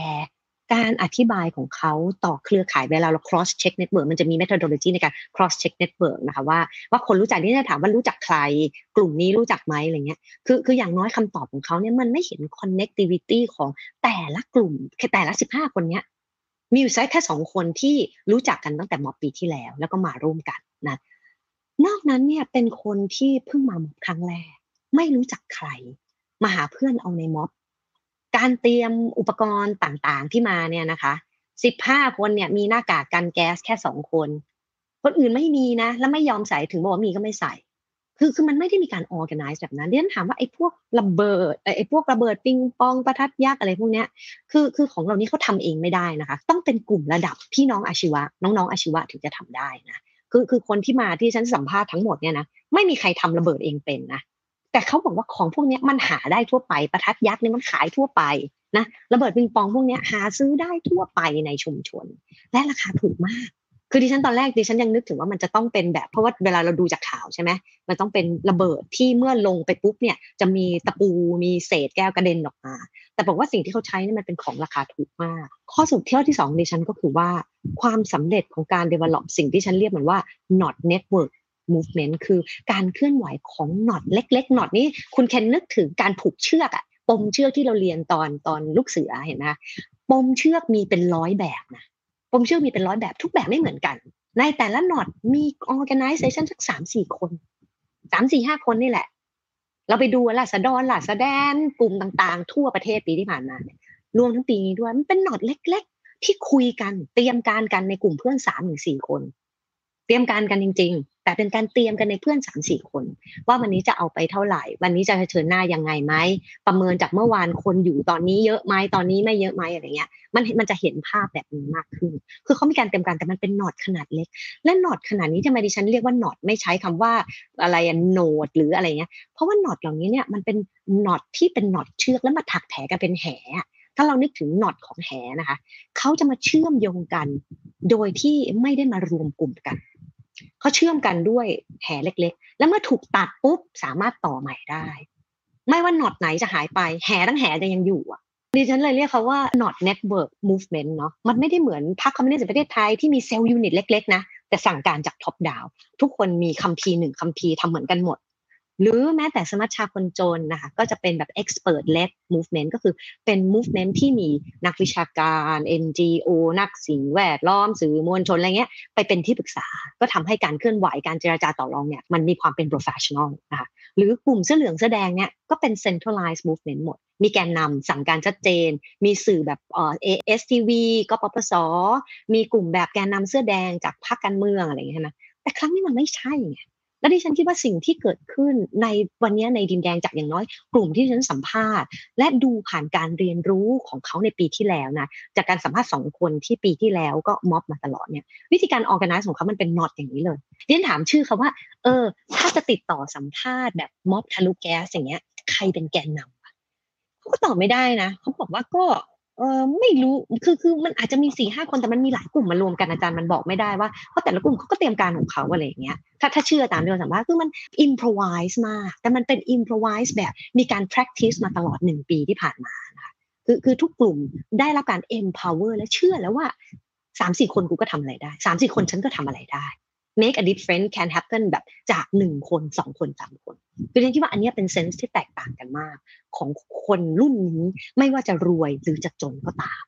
การอธิบายของเขาต่อเครือข่ายเวลาเรา cross check network มันจะมี methodology ในการ cross check network นะคะว่าว่าคนรู้จักนี่จะถามว่ารู้จักใคร กลุ่มนี้รู้จักไหมอะไรเงี้ยคือคืออย่างน้อยคำตอบของเขาเนี่ยมันไม่เห็น connectivity ของแต่ละกลุ่มแค่แต่ละสิบห้าคนเนี้ย มีอยู่ไซต์แค่สองคนที่รู้จักกันตั้งแต่มอปีที่แล้ว แล้วก็มาร่วมกันนะนอกนั้นเนี่ยเป็นคนที่เพิ่งมาม็อบครั้งแรก ไม่รู้จักใคร มาหาเพื่อนเอาในม็อบ การเตรียมอุปกรณ์ต่างๆที่มาเนี่ยนะคะสิบห้าคนเนี่ยมีหน้ากากกันแก๊สแค่สองคน คนอื่นไม่มีนะ แล้วไม่ยอมใส่ถึงบอกว่ามีก็ไม่ใส่ คือคือมันไม่ได้มีการ organize แบบนั้นเรียนถามว่าไอ้พวกระเบิดไอ้พวกระเบิดปิงปองประทัดยักษ์อะไรพวกเนี้ยคือคือของเรานี้เขาทำเองไม่ได้นะคะ ต้องเป็นกลุ่มระดับพี่น้องอาชีวะ น้องๆอาชีวะถึงจะทำได้นะคือคือคนที่มาที่ฉันสัมภาษณ์ทั้งหมดเนี่ยนะไม่มีใครทำระเบิดเองเป็นนะแต่เขาบอกว่าของพวกเนี้ยมันหาได้ทั่วไปประทัดยักษ์เนี่ยมันขายทั่วไปนะระเบิดปิงปองพวกเนี้ยหาซื้อได้ทั่วไปในชุมชน และราคาถูกมาก คือดิฉันตอนแรกดิฉันยังนึกถึงว่ามันจะต้องเป็นแบบเพราะว่าเวลาเราดูจากข่าวใช่ไหมมันต้องเป็นระเบิดที่เมื่อลงไปปุ๊บเนี่ยจะมีตะปูมีเศษแก้วกระเด็นออกมา แต่บอกว่าสิ่งที่เขาใช้นี่มันเป็นของราคาถูกมาก ข้อสรุปที่ข้อที่สองดิฉันก็คือว่าความสำเร็จของการ develop สิ่งที่ฉันเรียกมันว่า not network movement คือการเคลื่อนไหวของ not เล็กๆ not นี้คุณแคนนึกถึงการผูกเชือกอะปมเชือกที่เราเรียนตอนตอนลูกเสือเห็นไหมปมเชือกมีเป็นร้อยแบบนะ ผมเชื่อมีเป็นร้อยแบบทุกแบบไม่เหมือนกัน ในแต่ละนอตมี organization สักสามสี่คนสามสี่ห้าคนนี่แหละ เราไปดูลาสดอนล่ะสะแดนกลุ่มต่างๆ ทั่วประเทศปีที่ผ่านมาเนี่ยรวมทั้งปีนี้ด้วยมันเป็นหนอดเล็ก ๆ ที่คุยกัน เตรียมการกันในกลุ่มเพื่อนสามถึงสี่คน เตรียมการกันจริง ๆ แต่เป็นการเตรียมกันในเพื่อนสามสี่คน ว่าวันนี้จะเอาไปเท่าไหร่ วันนี้จะเผชิญหน้ายังไงไหมประเมินจากเมื่อวานคนอยู่ตอนนี้เยอะไหมตอนนี้ไม่เยอะไหมอะไรเงี้ย มันมันจะเห็นภาพแบบนี้มากขึ้น คือเขามีการเตรียมการแต่มันเป็นหนอดขนาดเล็ก และหนอดขนาดนี้ทำไมดิฉันเรียกว่าหนอดไม่ใช้คำว่าอะไรโนดหรืออะไรเงี้ยเพราะว่าหนอดเหล่านี้เนี่ยมันเป็นหนอดที่เป็นหนอดเชือกแล้วมาถักแถกันเป็นแหะถ้าเรานึกถึงหนอดของแหนะคะ เขาจะมาเชื่อมโยงกัน โดยที่ไม่ได้มารวมกลุ่มกัน เขาเชื่อมกันด้วยแหเล็กๆ แล้วเมื่อถูกตัดปุ๊บสามารถต่อใหม่ได้ ไม่ว่า knot ไหนจะหายไป แหทั้งแหจะยังอยู่อะดิฉันเลยเรียกเขาว่า knot network movement เนาะมันไม่ได้เหมือนพรรคคอมมิวนิสต์แห่งประเทศไทยที่มี cell unit เล็กๆนะแต่สั่งการจาก top down ทุกคนมีคัมภีร์หนึ่งคัมภีร์ทำเหมือนกันหมด หรือแม้แต่สมัชชาคนจนนะคะก็จะเป็นแบบ expert led movement ก็คือเป็น movement ที่มีนักวิชาการ NGO นักสิ่งแวดล้อมสื่อมวลชนอะไรเงี้ยไปเป็นที่ปรึกษา ก็ทำให้การเคลื่อนไหวการเจราจาต่อรองเนี่ยมันมีความเป็น professional นะคะหรือกลุ่มเสื้อเหลืองเสื้อแดงเนี่ยก็เป็น centralized movement หมด มีแกนนำสั่งการชัดเจน มีสื่อแบบเอ่อ ASTV กปปส มีกลุ่มแบบแกนนำเสื้อแดงจากพรรคการเมืองอะไรอย่างเงี้ยใช่ไหมแต่ครั้งนี้มันไม่ใช่ไง และดิฉันคิดว่าสิ่งที่เกิดขึ้นในวันนี้ในดินแดงจากอย่างน้อย กลุ่มที่ดิฉันสัมภาษณ์ และดูผ่านการเรียนรู้ของเขาในปีที่แล้วนะจากการสัมภาษณ์สองคนที่ปีที่แล้วก็ม็อบมาตลอดเนี่ยวิธีการออ g a แก z e ของเขามันเป็นน็อตอย่างนี้เลยดิฉันถามชื่อเขาว่า เออ ถ้าจะติดต่อสัมภาษณ์แบบม็อบทะลุแก๊สอย่างเงี้ย ใครเป็นแกนนำเขาก็ตอบไม่ได้นะเขาบอกว่าก็ เออไม่รู้คือคือมันอาจจะมีสี่ห้าคนแต่มันมีหลายกลุ่มมารวมกันอาจารย์มันบอกไม่ได้ว่าเพราะแต่ละกลุ่มเขาก็เตรียมการของเขาอะไรอย่างเงี้ยถ้าถ้าเชื่อตามที่เราสัมภาษณ์คือมัน improvise มาก แต่มันเป็น improvise แบบมีการ practice มาตลอดหนึ่งปีที่ผ่านมานะคะคือคือทุกกลุ่มได้รับการ empower และเชื่อแล้วว่าสามสี่คนกูก็ทำอะไรได้สามสี่คนฉันก็ทำอะไรได้ make a difference can happen แบบจากหนึ่งคนสองคนสามคนคือเรนคิดว่าอันนี้เป็นเซนส์ที่แตกต่างกันมาก ของคนรุ่นนี้ไม่ว่าจะรวยหรือจะจนก็ตาม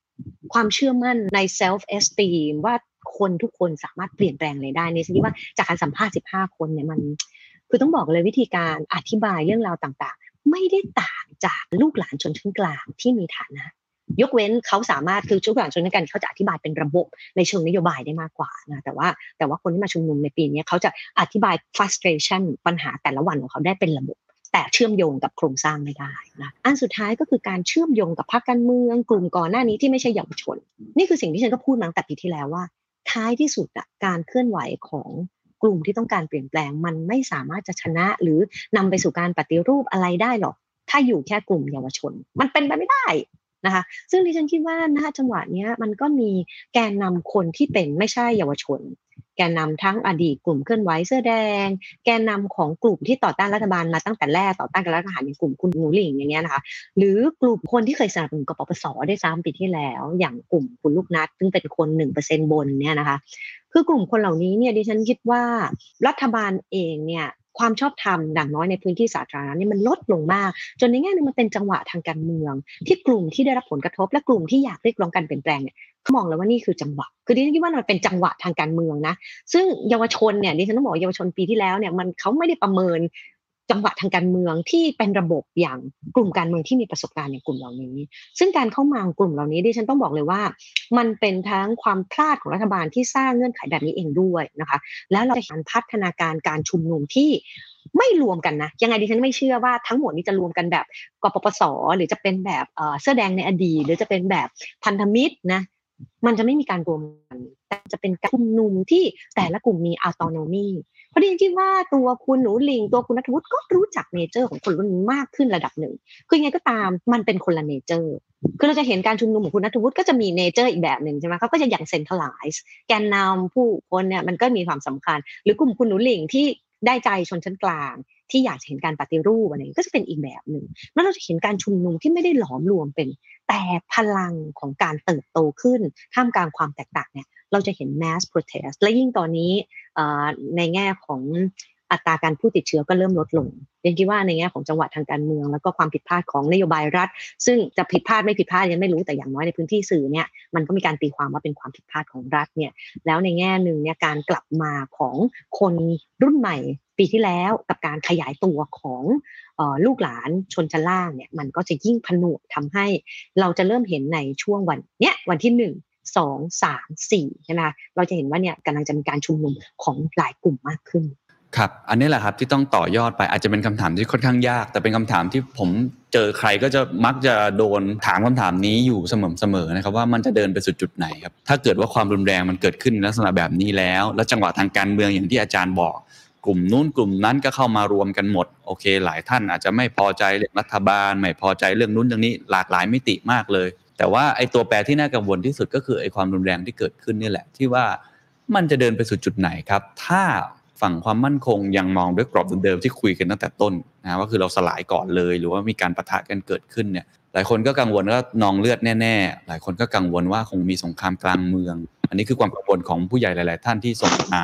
ความเชื่อมั่นใน self esteem ว่าคนทุกคนสามารถเปลี่ยนแปลงอะไรได้นี่ฉันคิดว่าจากการสัมภาษณ์ 15 คนเนี่ยมัน คือต้องบอกเลยวิธีการอธิบายเรื่องราวต่างๆ ไม่ได้ต่างจากลูกหลานชนชั้นกลางที่มีฐานะ ยกเว้นเขาสามารถคือชุกหลานชนชั้นกลางเขาจะอธิบายเป็นระบบในเชิงนโยบายได้มากกว่านะแต่ว่าแต่ว่าคนที่มาชุมนุมในปีนี้เขาจะอธิบาย frustration ปัญหาแต่ละวันของเขาได้เป็นระบบแต่เชื่อมโยงกับโครงสร้างไม่ได้นะอันสุดท้ายก็คือการเชื่อมโยงกับพรรคการเมืองกลุ่มก่อนหน้านี้ที่ไม่ใช่เยาวชน นี่คือสิ่งที่ฉันก็พูดมาตั้งแต่ปีที่แล้วว่า ท้ายที่สุดอะการเคลื่อนไหวของกลุ่มที่ต้องการเปลี่ยนแปลง มันไม่สามารถจะชนะหรือนำไปสู่การปฏิรูปอะไรได้หรอก ถ้าอยู่แค่กลุ่มเยาวชน มันเป็นไปไม่ได้ นะคะ ซึ่งดิฉันคิดว่าณจังหวะนี้มันก็มีแกนนำคนที่เป็นไม่ใช่เยาวชน แกนนำทั้งอดีตกลุ่มเคลื่อนไหวเสื้อแดง แกนนำของกลุ่มที่ต่อต้านรัฐบาลมาตั้งแต่แรกต่อต้านการรัฐประหารอย่างกลุ่มคุณหนูหลิงอย่างเงี้ยนะคะ หรือกลุ่มคนที่เคยสนับสนุนกปปสได้ซ้ำปีที่แล้ว อย่างกลุ่มคุณลูกนัดซึ่งเป็นคนหนึ่งเปอร์เซ็นบนเนี่ยนะคะคือกลุ่มคนเหล่านี้เนี่ยดิฉันคิดว่ารัฐบาลเองเนี่ย ความชอบธรรมดังน้อยในพื้นที่สาธารณะนี่มันลดลงมาก จนในแง่นึงมันเป็นจังหวะทางการเมือง ที่กลุ่มที่ได้รับผลกระทบและกลุ่มที่อยากเรียกร้องการเปลี่ยนแปลงเนี่ยเขามองแล้วว่านี่คือจังหวะ คือดิฉันคิดว่ามันเป็นจังหวะทางการเมืองนะ ซึ่งเยาวชนเนี่ยดิฉันต้องบอกเยาวชนปีที่แล้วเนี่ยมันเขาไม่ได้ประเมิน จังหวะทางการเมืองที่เป็นระบบอย่างกลุ่มการเมืองที่มีประสบการณ์อย่างกลุ่มเหล่านี้ ซึ่งการเข้ามากลุ่มเหล่านี้ดิฉันต้องบอกเลยว่า มันเป็นทั้งความพลาดของรัฐบาลที่สร้างเงื่อนไขแบบนี้เองด้วยนะคะ แล้วเราจะเห็นพัฒนาการการชุมนุมที่ไม่รวมกันนะ ยังไงดิฉันไม่เชื่อว่าทั้งหมดนี้จะรวมกันแบบกปปส หรือจะเป็นแบบเสื้อแดงในอดีตหรือจะเป็นแบบพันธมิตรนะ มันจะไม่มีการรวมกันแต่จะเป็นการชุมนุมที่แต่ละกลุ่มมีอัตโนมีเพราะดิฉันคิดว่าตัวคุณหนูลิงตัวคุณนัทวุฒิก็รู้จักเนเจอร์ของคนรุ่นนี้มากขึ้นระดับหนึ่ง คือยังไงก็ตามมันเป็นคนละ nature คือเราจะเห็นการชุมนุมของคุณณัฐวุฒิก็จะมี nature อีกแบบหนึ่งใช่ไหมเขาก็จะอย่าง centralize แกนนำผู้คนเนี่ยมันก็มีความสำคัญ หรือกลุ่มคุณหนูหริ่งที่ ได้ใจชนชั้นกลาง ที่อยากเห็นการปฏิรูปอะไรก็จะเป็นอีกแบบหนึ่งแล้วเราจะเห็นการชุมนุมที่ไม่ได้หลอมรวมเป็น แต่พลังของการเติบโตขึ้น ท่ามกลางความแตกต่างเนี่ยเราจะเห็น mass protest และยิ่งตอนนี้ในแง่ของ อัตราการผู้ติดเชื้อก็เริ่มลดลงเรียนคิดว่าในแง่ของจังหวัดทางการเมือง แล้วก็ความผิดพลาดของนโยบายรัฐ ซึ่งจะผิดพลาดไม่ผิดพลาดยังไม่รู้แต่อย่างน้อยในพื้นที่สื่อเนี่ยมันก็มีการตีความว่าเป็นความผิดพลาดของรัฐเนี่ยแล้วในแง่หนึ่งเนี่ยการกลับมาของคนรุ่นใหม่ปีที่แล้วกับการขยายตัวของลูกหลานชนชั้นล่างเนี่ยมันก็จะยิ่งผนวกทำให้เราจะเริ่มเห็นในช่วงวันเนี้ยวันที่หนึ่งสองสามสี่ใช่ไหมเราจะเห็นว่าเนี่ยกำลังจะมีการชุมนุมของหลายกลุ่มมากขึ้น ครับ อันนี้แหละครับที่ต้องต่อยอดไปอาจจะเป็นคำถามที่ค่อนข้างยาก แต่เป็นคำถามที่ผมเจอใครก็จะมักจะโดนถามคำถามนี้อยู่เสมอๆนะครับว่ามันจะเดินไปสู่จุดไหนครับถ้าเกิดว่าความรุนแรงมันเกิดขึ้นในลักษณะแบบนี้แล้ว แล้วจังหวะทางการเมืองอย่างที่อาจารย์บอก กลุ่มนู้นกลุ่มนั้นก็เข้ามารวมกันหมดโอเค หลายท่านอาจจะไม่พอใจเรื่องรัฐบาล ไม่พอใจเรื่องนู้นเรื่องนี้หลากหลายมิติมากเลย แต่ว่าไอ้ตัวแปรที่น่ากังวลที่สุดก็คือไอ้ความรุนแรงที่เกิดขึ้นนี่แหละที่ว่ามันจะเดินไปสู่จุดไหนครับ ถ้า ฝั่งความมั่นคงยังมองด้วยกรอบเดิมๆที่คุยกันตั้งแต่ต้นนะว่าคือเราสลายก่อนเลย หรือว่ามีการประทะกันเกิดขึ้นเนี่ยหลายคนก็กังวลว่านองเลือดแน่ๆ หลายคนก็กังวลว่าคงมีสงครามกลางเมือง อันนี้คือความกังวลของผู้ใหญ่หลาย ๆ ท่านที่ส่งมา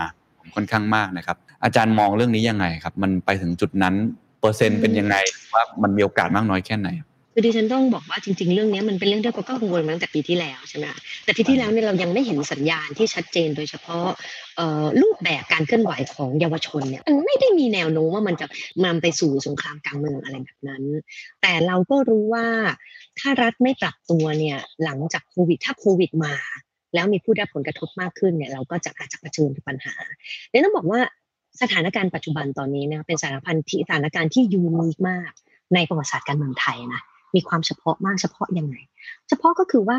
ค่อนข้างมากนะครับ อาจารย์มองเรื่องนี้ยังไงครับ มันไปถึงจุดนั้นเปอร์เซ็นต์เป็นยังไงว่ามันมีโอกาสมากน้อยแค่ไหน คือดิฉันต้องบอกว่าจริง ๆ เรื่องนี้มันเป็นเรื่องที่เราก็กังวลมาตั้งแต่ปีที่แล้วใช่ไหมแต่ปีที่แล้วเนี่ยเรายังไม่เห็นสัญญาณที่ชัดเจนโดยเฉพาะรูปแบบการเคลื่อนไหวของเยาวชนเนี่ยมันไม่ได้มีแนวโน้มว่ามันจะนำไปสู่สงครามกลางเมืองอะไรแบบนั้น แต่เราก็รู้ว่าถ้ารัฐไม่ปรับตัวเนี่ยหลังจากโควิดถ้าโควิดมา แล้วมีผู้ได้ผลกระทบมากขึ้นเนี่ยเราก็จะอาจจะเผชิญปัญหาเดี๋ยต้องบอกว่าสถานการณ์ปัจจุบันตอนนี้นะเป็นสถานพันธ์ที่สถานการณ์ที่ยูนิคมากในประวัติศาสตร์การเมืองไทยนะ มีความเฉพาะมากเฉพาะยังไง เฉพาะก็คือว่า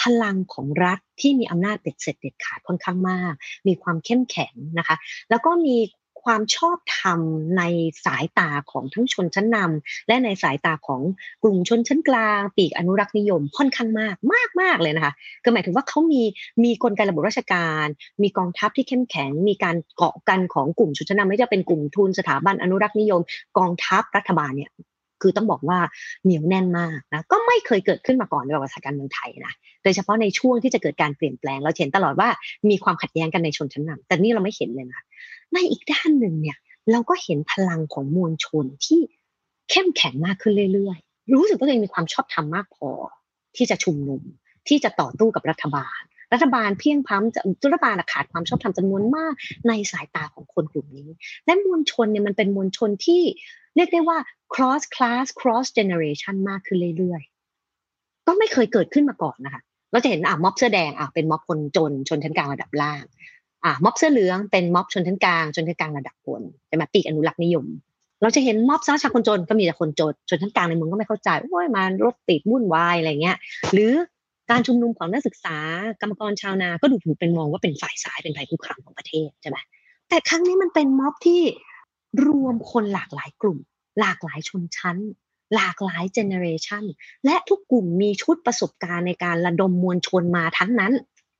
พลังของรัฐที่มีอำนาจเด็ดเสร็จเด็ดขาดค่อนข้างมาก มีความเข้มแข็งนะคะ แล้วก็มีความชอบธรรมในสายตาของทั้งชนชั้นนำและในสายตาของกลุ่มชนชั้นกลางปีกอนุรักษ์นิยมค่อนข้างมากมากมากเลยนะคะก็หมายถึงว่าเขามีมีกลไกระบบราชการ มีกองทัพที่เข้มแข็ง มีการเกาะกันของกลุ่มชนชั้นนำไม่ว่าจะเป็นกลุ่มทุนสถาบันอนุรักษ์นิยม กองทัพรัฐบาลเนี่ย คือต้องบอกว่าเหนียวแน่นมากนะก็ไม่เคยเกิดขึ้นมาก่อนในประวัติศาสตร์การเมืองไทยนะโดยเฉพาะในช่วงที่จะเกิดการเปลี่ยนแปลงเราเห็นตลอดว่ามีความขัดแย้งกันในชนชั้นนำแต่นี่เราไม่เห็นเลยนะในอีกด้านหนึ่งเนี่ยเราก็เห็นพลังของมวลชนที่เข้มแข็งมากขึ้นเรื่อยๆ รู้สึกว่าตัวเองมีความชอบธรรมมากพอ ที่จะชุมนุม ที่จะต่อตู้กับรัฐบาล รัฐบาลเพียงพ้ำรัฐบาลขาดความชอบธรรมจำนวนมากในสายตาของคนกลุ่มนี้ และมวลชนเนี่ยมันเป็นมวลชนที่ เรียกได้ว่า cross class cross generation มากขึ้นเรื่อยๆ ก็ไม่เคยเกิดขึ้นมาก่อนนะคะ เราจะเห็นอะม็อบเสื้อแดงอะเป็นม็อบคนจนชนชั้นกลางระดับล่าง อะม็อบเสื้อเหลืองเป็นม็อบชนชั้นกลางชนชั้นกลางระดับบนใช่ไหมปีกอนุรักษ์นิยม เราจะเห็นม็อบซ้าชาคนจนก็มีแต่คนจนชนชั้นกลางในเมืองก็ไม่เข้าใจโอ้ยมารถติดวุ่นวายอะไรเงี้ย หรือการชุมนุมของนักศึกษากรรมกรชาวนาก็ดูถูกเป็นมองว่าเป็นฝ่ายซ้ายเป็นภัยคุกคามของประเทศใช่ไหมแต่ครั้งนี้มันเป็นม็อบที่ รวมคนหลากหลายกลุ่ม หลากหลายชนชั้น หลากหลายเจเนเรชันและทุกกลุ่มมีชุดประสบการณ์ในการระดมมวลชนมาทั้งนั้น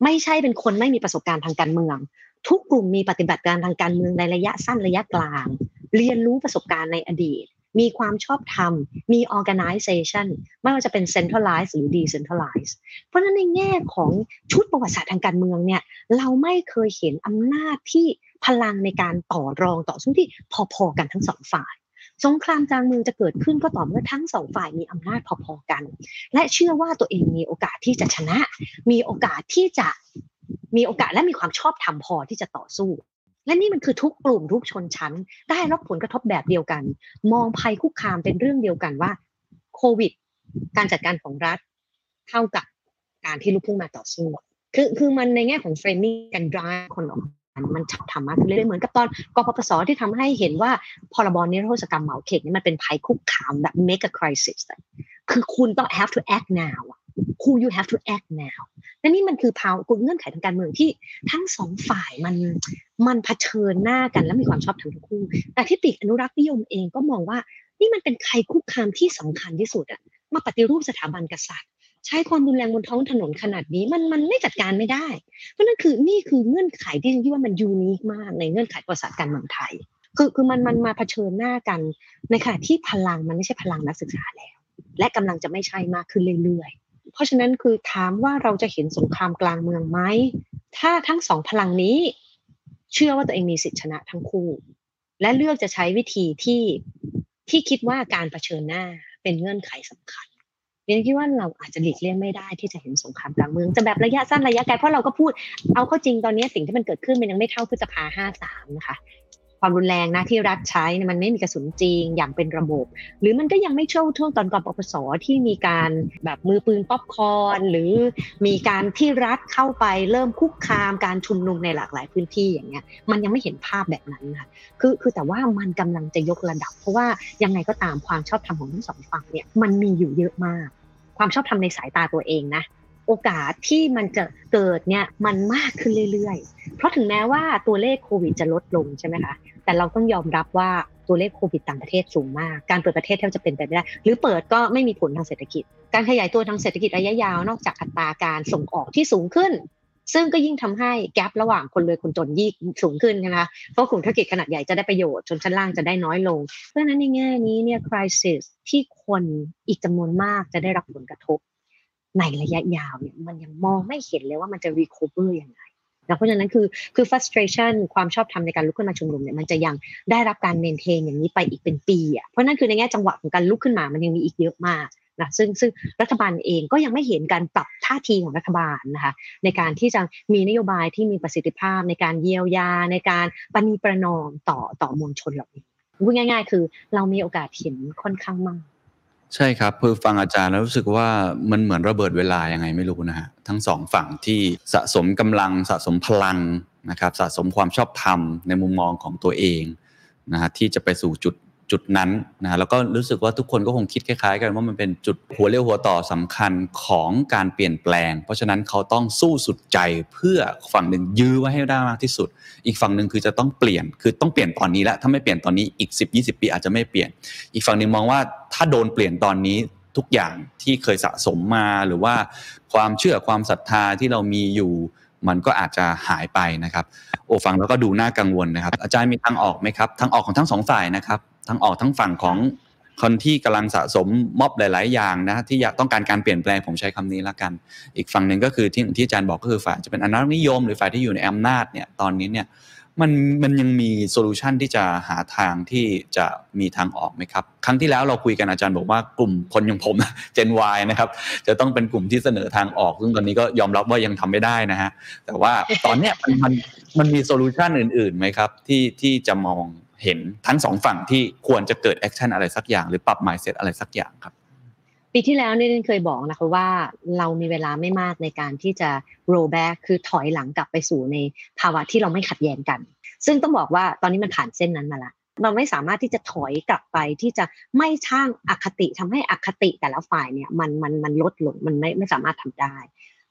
ไม่ใช่เป็นคนไม่มีประสบการณ์ทางการเมือง ทุกกลุ่มมีปฏิบัติการทางการเมืองในระยะสั้นระยะกลาง เรียนรู้ประสบการณ์ในอดีต มีความชอบธรรม มี organization ไม่ว่าจะเป็น centralized หรือ decentralized เพราะฉะนั้นในแง่ของชุดประวัติศาสตร์ทางการเมืองเนี่ยเราไม่เคยเห็นอำนาจที่พลังในการต่อรองต่อสู้ที่พอๆกันทั้งสองฝ่ายสงครามกลางเมืองจะเกิดขึ้นก็ต่อเมื่อทั้งสองฝ่ายมีอำนาจพอๆกัน และเชื่อว่าตัวเองมีโอกาสที่จะชนะ มีโอกาสที่จะมีโอกาสและมีความชอบธรรมพอที่จะต่อสู้ และนี่มันคือทุกกลุ่มทุกชนชั้น ได้รับผลกระทบแบบเดียวกัน มองภัยคุกคามเป็นเรื่องเดียวกันว่าโควิด การจัดการของรัฐ เท่ากับการที่ลุกขึ้นมาต่อสู้คือคือมันในแง่ของ framing การ drive คนออกมันชอบธรรมมากเรื่อยๆเหมือนกับตอนกปปสที่ทำให้เห็นว่าพรบนิรโทษกรรมเหมาเข่งนี่มันเป็นภัยคุกคามแบบ make a crisis คือคุณต้อง have to act now คือ you have to act now และนี่มันคือภาวะเงื่อนไขทางการเมืองที่ทั้งสองฝ่ายมันมันเผชิญหน้ากันและมีความชอบธรรมทั้งคู่ แต่ที่ปีกอนุรักษ์นิยมเองก็มองว่า นี่มันเป็นภัยคุกคามที่สำคัญที่สุดอะมาปฏิรูปสถาบันกษัตริย์ ใช้ความรุนแรงบนท้องถนนขนาดนี้มันมันไม่จัดการไม่ได้ เพราะนั่นคือนี่คือเงื่อนไขที่ฉันคิดว่ามันยูนิคมากในเงื่อนไขประวัติศาสตร์การเมืองไทยคือคือมันมันมาเผชิญหน้ากันในขณะที่พลังมันไม่ใช่พลังนักศึกษาแล้ว และกำลังจะไม่ใช่มากขึ้นเรื่อยๆ เพราะฉะนั้นคือถามว่าเราจะเห็นสงครามกลางเมืองไหม ถ้าทั้งสองพลังนี้ เชื่อว่าตัวเองมีสิทธิชนะทั้งคู่ และเลือกจะใช้วิธีที่ที่คิดว่าการรเผชิญหน้าเป็นเงื่อนไขสำคัญเรียนคิดว่าเราอาจจะหลีกเลี่ยงไม่ได้ที่จะเห็นสงครามกลางเมือง จะแบบระยะสั้นระยะไกลเพราะเราก็พูดเอาเข้าจริงตอนนี้สิ่งที่มันเกิดขึ้นมันยังไม่เท่าพฤษภาห้าสามนะคะ ความรุนแรงนะที่รัฐใช้มันไม่มีกระสุนจริงอย่างเป็นระบบ หรือมันก็ยังไม่เช่วช่วงตอนก่อนปปสที่มีการแบบมือปืนป๊อปคอนหรือมีการที่รัฐเข้าไปเริ่มคุกคามการชุมนุมในหลากหลายพื้นที่อย่างเงี้ยมันยังไม่เห็นภาพแบบนั้นค่ะคือคือแต่ว่ามันกำลังจะยกระดับ เพราะว่ายังไงก็ตามความชอบธรรมของทั้งสองฝั่งเนี่ยมันมีอยู่เยอะมาก ความชอบธรรมในสายตาตัวเองนะ โอกาสที่มันจะเกิดเนี่ยมันมากขึ้นเรื่อยๆ เพราะถึงแม้ว่าตัวเลขโควิดจะลดลงใช่ไหมคะ แต่เราต้องยอมรับว่าตัวเลขโควิดต่างประเทศสูงมาก การเปิดประเทศแทบจะเป็นไปไม่ได้ หรือเปิดก็ไม่มีผลทางเศรษฐกิจ การขยายตัวทางเศรษฐกิจระยะยาวนอกจากอัตราการส่งออกที่สูงขึ้น ซึ่งก็ยิ่งทำให้แกลระหว่างคนรวยคนจนยิ่งสูงขึ้นนะคะ เพราะกลุ่มธุรกิจขนาดใหญ่จะได้ประโยชน์ชนชั้นล่างจะได้น้อยลง เพราะฉะนั้นในแง่นี้เนี่ย crisis ที่คนอีกจำนวนมากจะได้รับผลกระทบ ในระยะยาวเนี่ยมันยังมองไม่เห็นเลยว่ามันจะ recover ยังไงนะเพราะฉะนั้นคือคือ frustration ความชอบธรรมในการลุกขึ้นมาชุมนุมเนี่ยมันจะยังได้รับการ maintain อย่างนี้ไปอีกเป็นปีอะเพราะนั่นคือในแง่จังหวะของการลุกขึ้นมามันยังมีอีกเยอะมากนะซึ่งซึ่งรัฐบาลเองก็ยังไม่เห็นการปรับท่าทีของรัฐบาลนะคะในการที่จะมีนโยบายที่มีประสิทธิภาพในการเยียวยา ในการปณีประนอมต่อต่อมวลชนเหล่านี้พูดง่าย ๆ คือเรามีโอกาสเห็นค่อนข้างมาก ใช่ครับคือฟังอาจารย์แล้วรู้สึกว่ามันเหมือนระเบิดเวลายังไงไม่รู้นะฮะทั้งสองฝั่งที่สะสมกำลังสะสมพลังนะครับสะสมความชอบธรรมในมุมมองของตัวเองนะฮะที่จะไปสู่จุด จุดนั้นนะแล้วก็รู้สึกว่าทุกคนก็คงคิดคล้ายๆ กันว่ามันเป็นจุดหัวเรียวหัวต่อสำคัญของการเปลี่ยนแปลง เพราะฉะนั้นเขาต้องสู้สุดใจเพื่อฝั่งหนึ่งยื้อไว้ให้ได้มากที่สุด อีกฝั่งหนึ่งคือจะต้องเปลี่ยนคือต้องเปลี่ยนตอนนี้แล้วถ้าไม่เปลี่ยนตอนนี้อีก 10-20 ปีอาจจะไม่เปลี่ยน อีกฝั่งหนึ่งมองว่าถ้าโดนเปลี่ยนตอนนี้ทุกอย่างที่เคยสะสมมาหรือว่าความเชื่อความศรัทธาที่เรามีอยู่ มันก็อาจจะหายไปนะครับโอ้ฟังแล้วก็ดูน่ากังวลนะครับ อาจารย์มีทางออกไหมครับทางออกของทั้งสองฝ่ายนะครับทางออกทั้งฝั่งของคนที่กำลังสะสมม็อบหลาย ๆ อย่างนะที่อยากต้องการการเปลี่ยนแปลงผมใช้คำนี้ละกัน อีกฝั่งหนึ่งก็คือที่ที่อาจารย์บอกก็คือฝ่ายจะเป็นอนุรักษ์นิยม หรือฝ่ายที่อยู่ในอำนาจเนี่ยตอนนี้เนี่ย มันมันยังมี solution ที่จะหาทางที่จะมีทางออกไหมครับ ครั้งที่แล้วเราคุยกันอาจารย์บอกว่ากลุ่มคนอย่างผมเจน Y นะครับ จะต้องเป็นกลุ่มที่เสนอทางออก ซึ่งตอนนี้ก็ยอมรับว่ายังทำไม่ได้นะฮะ แต่ว่าตอนเนี้ยมันมันมันมี solution อื่นๆไหมครับ ที่ที่จะมองเห็นทั้งสองฝั่งที่ควรจะเกิด action อะไรสักอย่าง หรือปรับ mindset อะไรสักอย่างครับ ปีที่แล้วนี่เคยบอกนะคะว่าเรามีเวลาไม่มากในการที่จะ roll back คือถอยหลังกลับไปสู่ในภาวะที่เราไม่ขัดแย้งกัน ซึ่งต้องบอกว่าตอนนี้มันผ่านเส้นนั้นมาละเราไม่สามารถที่จะถอยกลับไปที่จะไม่ช่างอคติทำให้อคติแต่ละฝ่ายเนี่ยมันมันมันลดลงมันไม่ไม่สามารถทำได้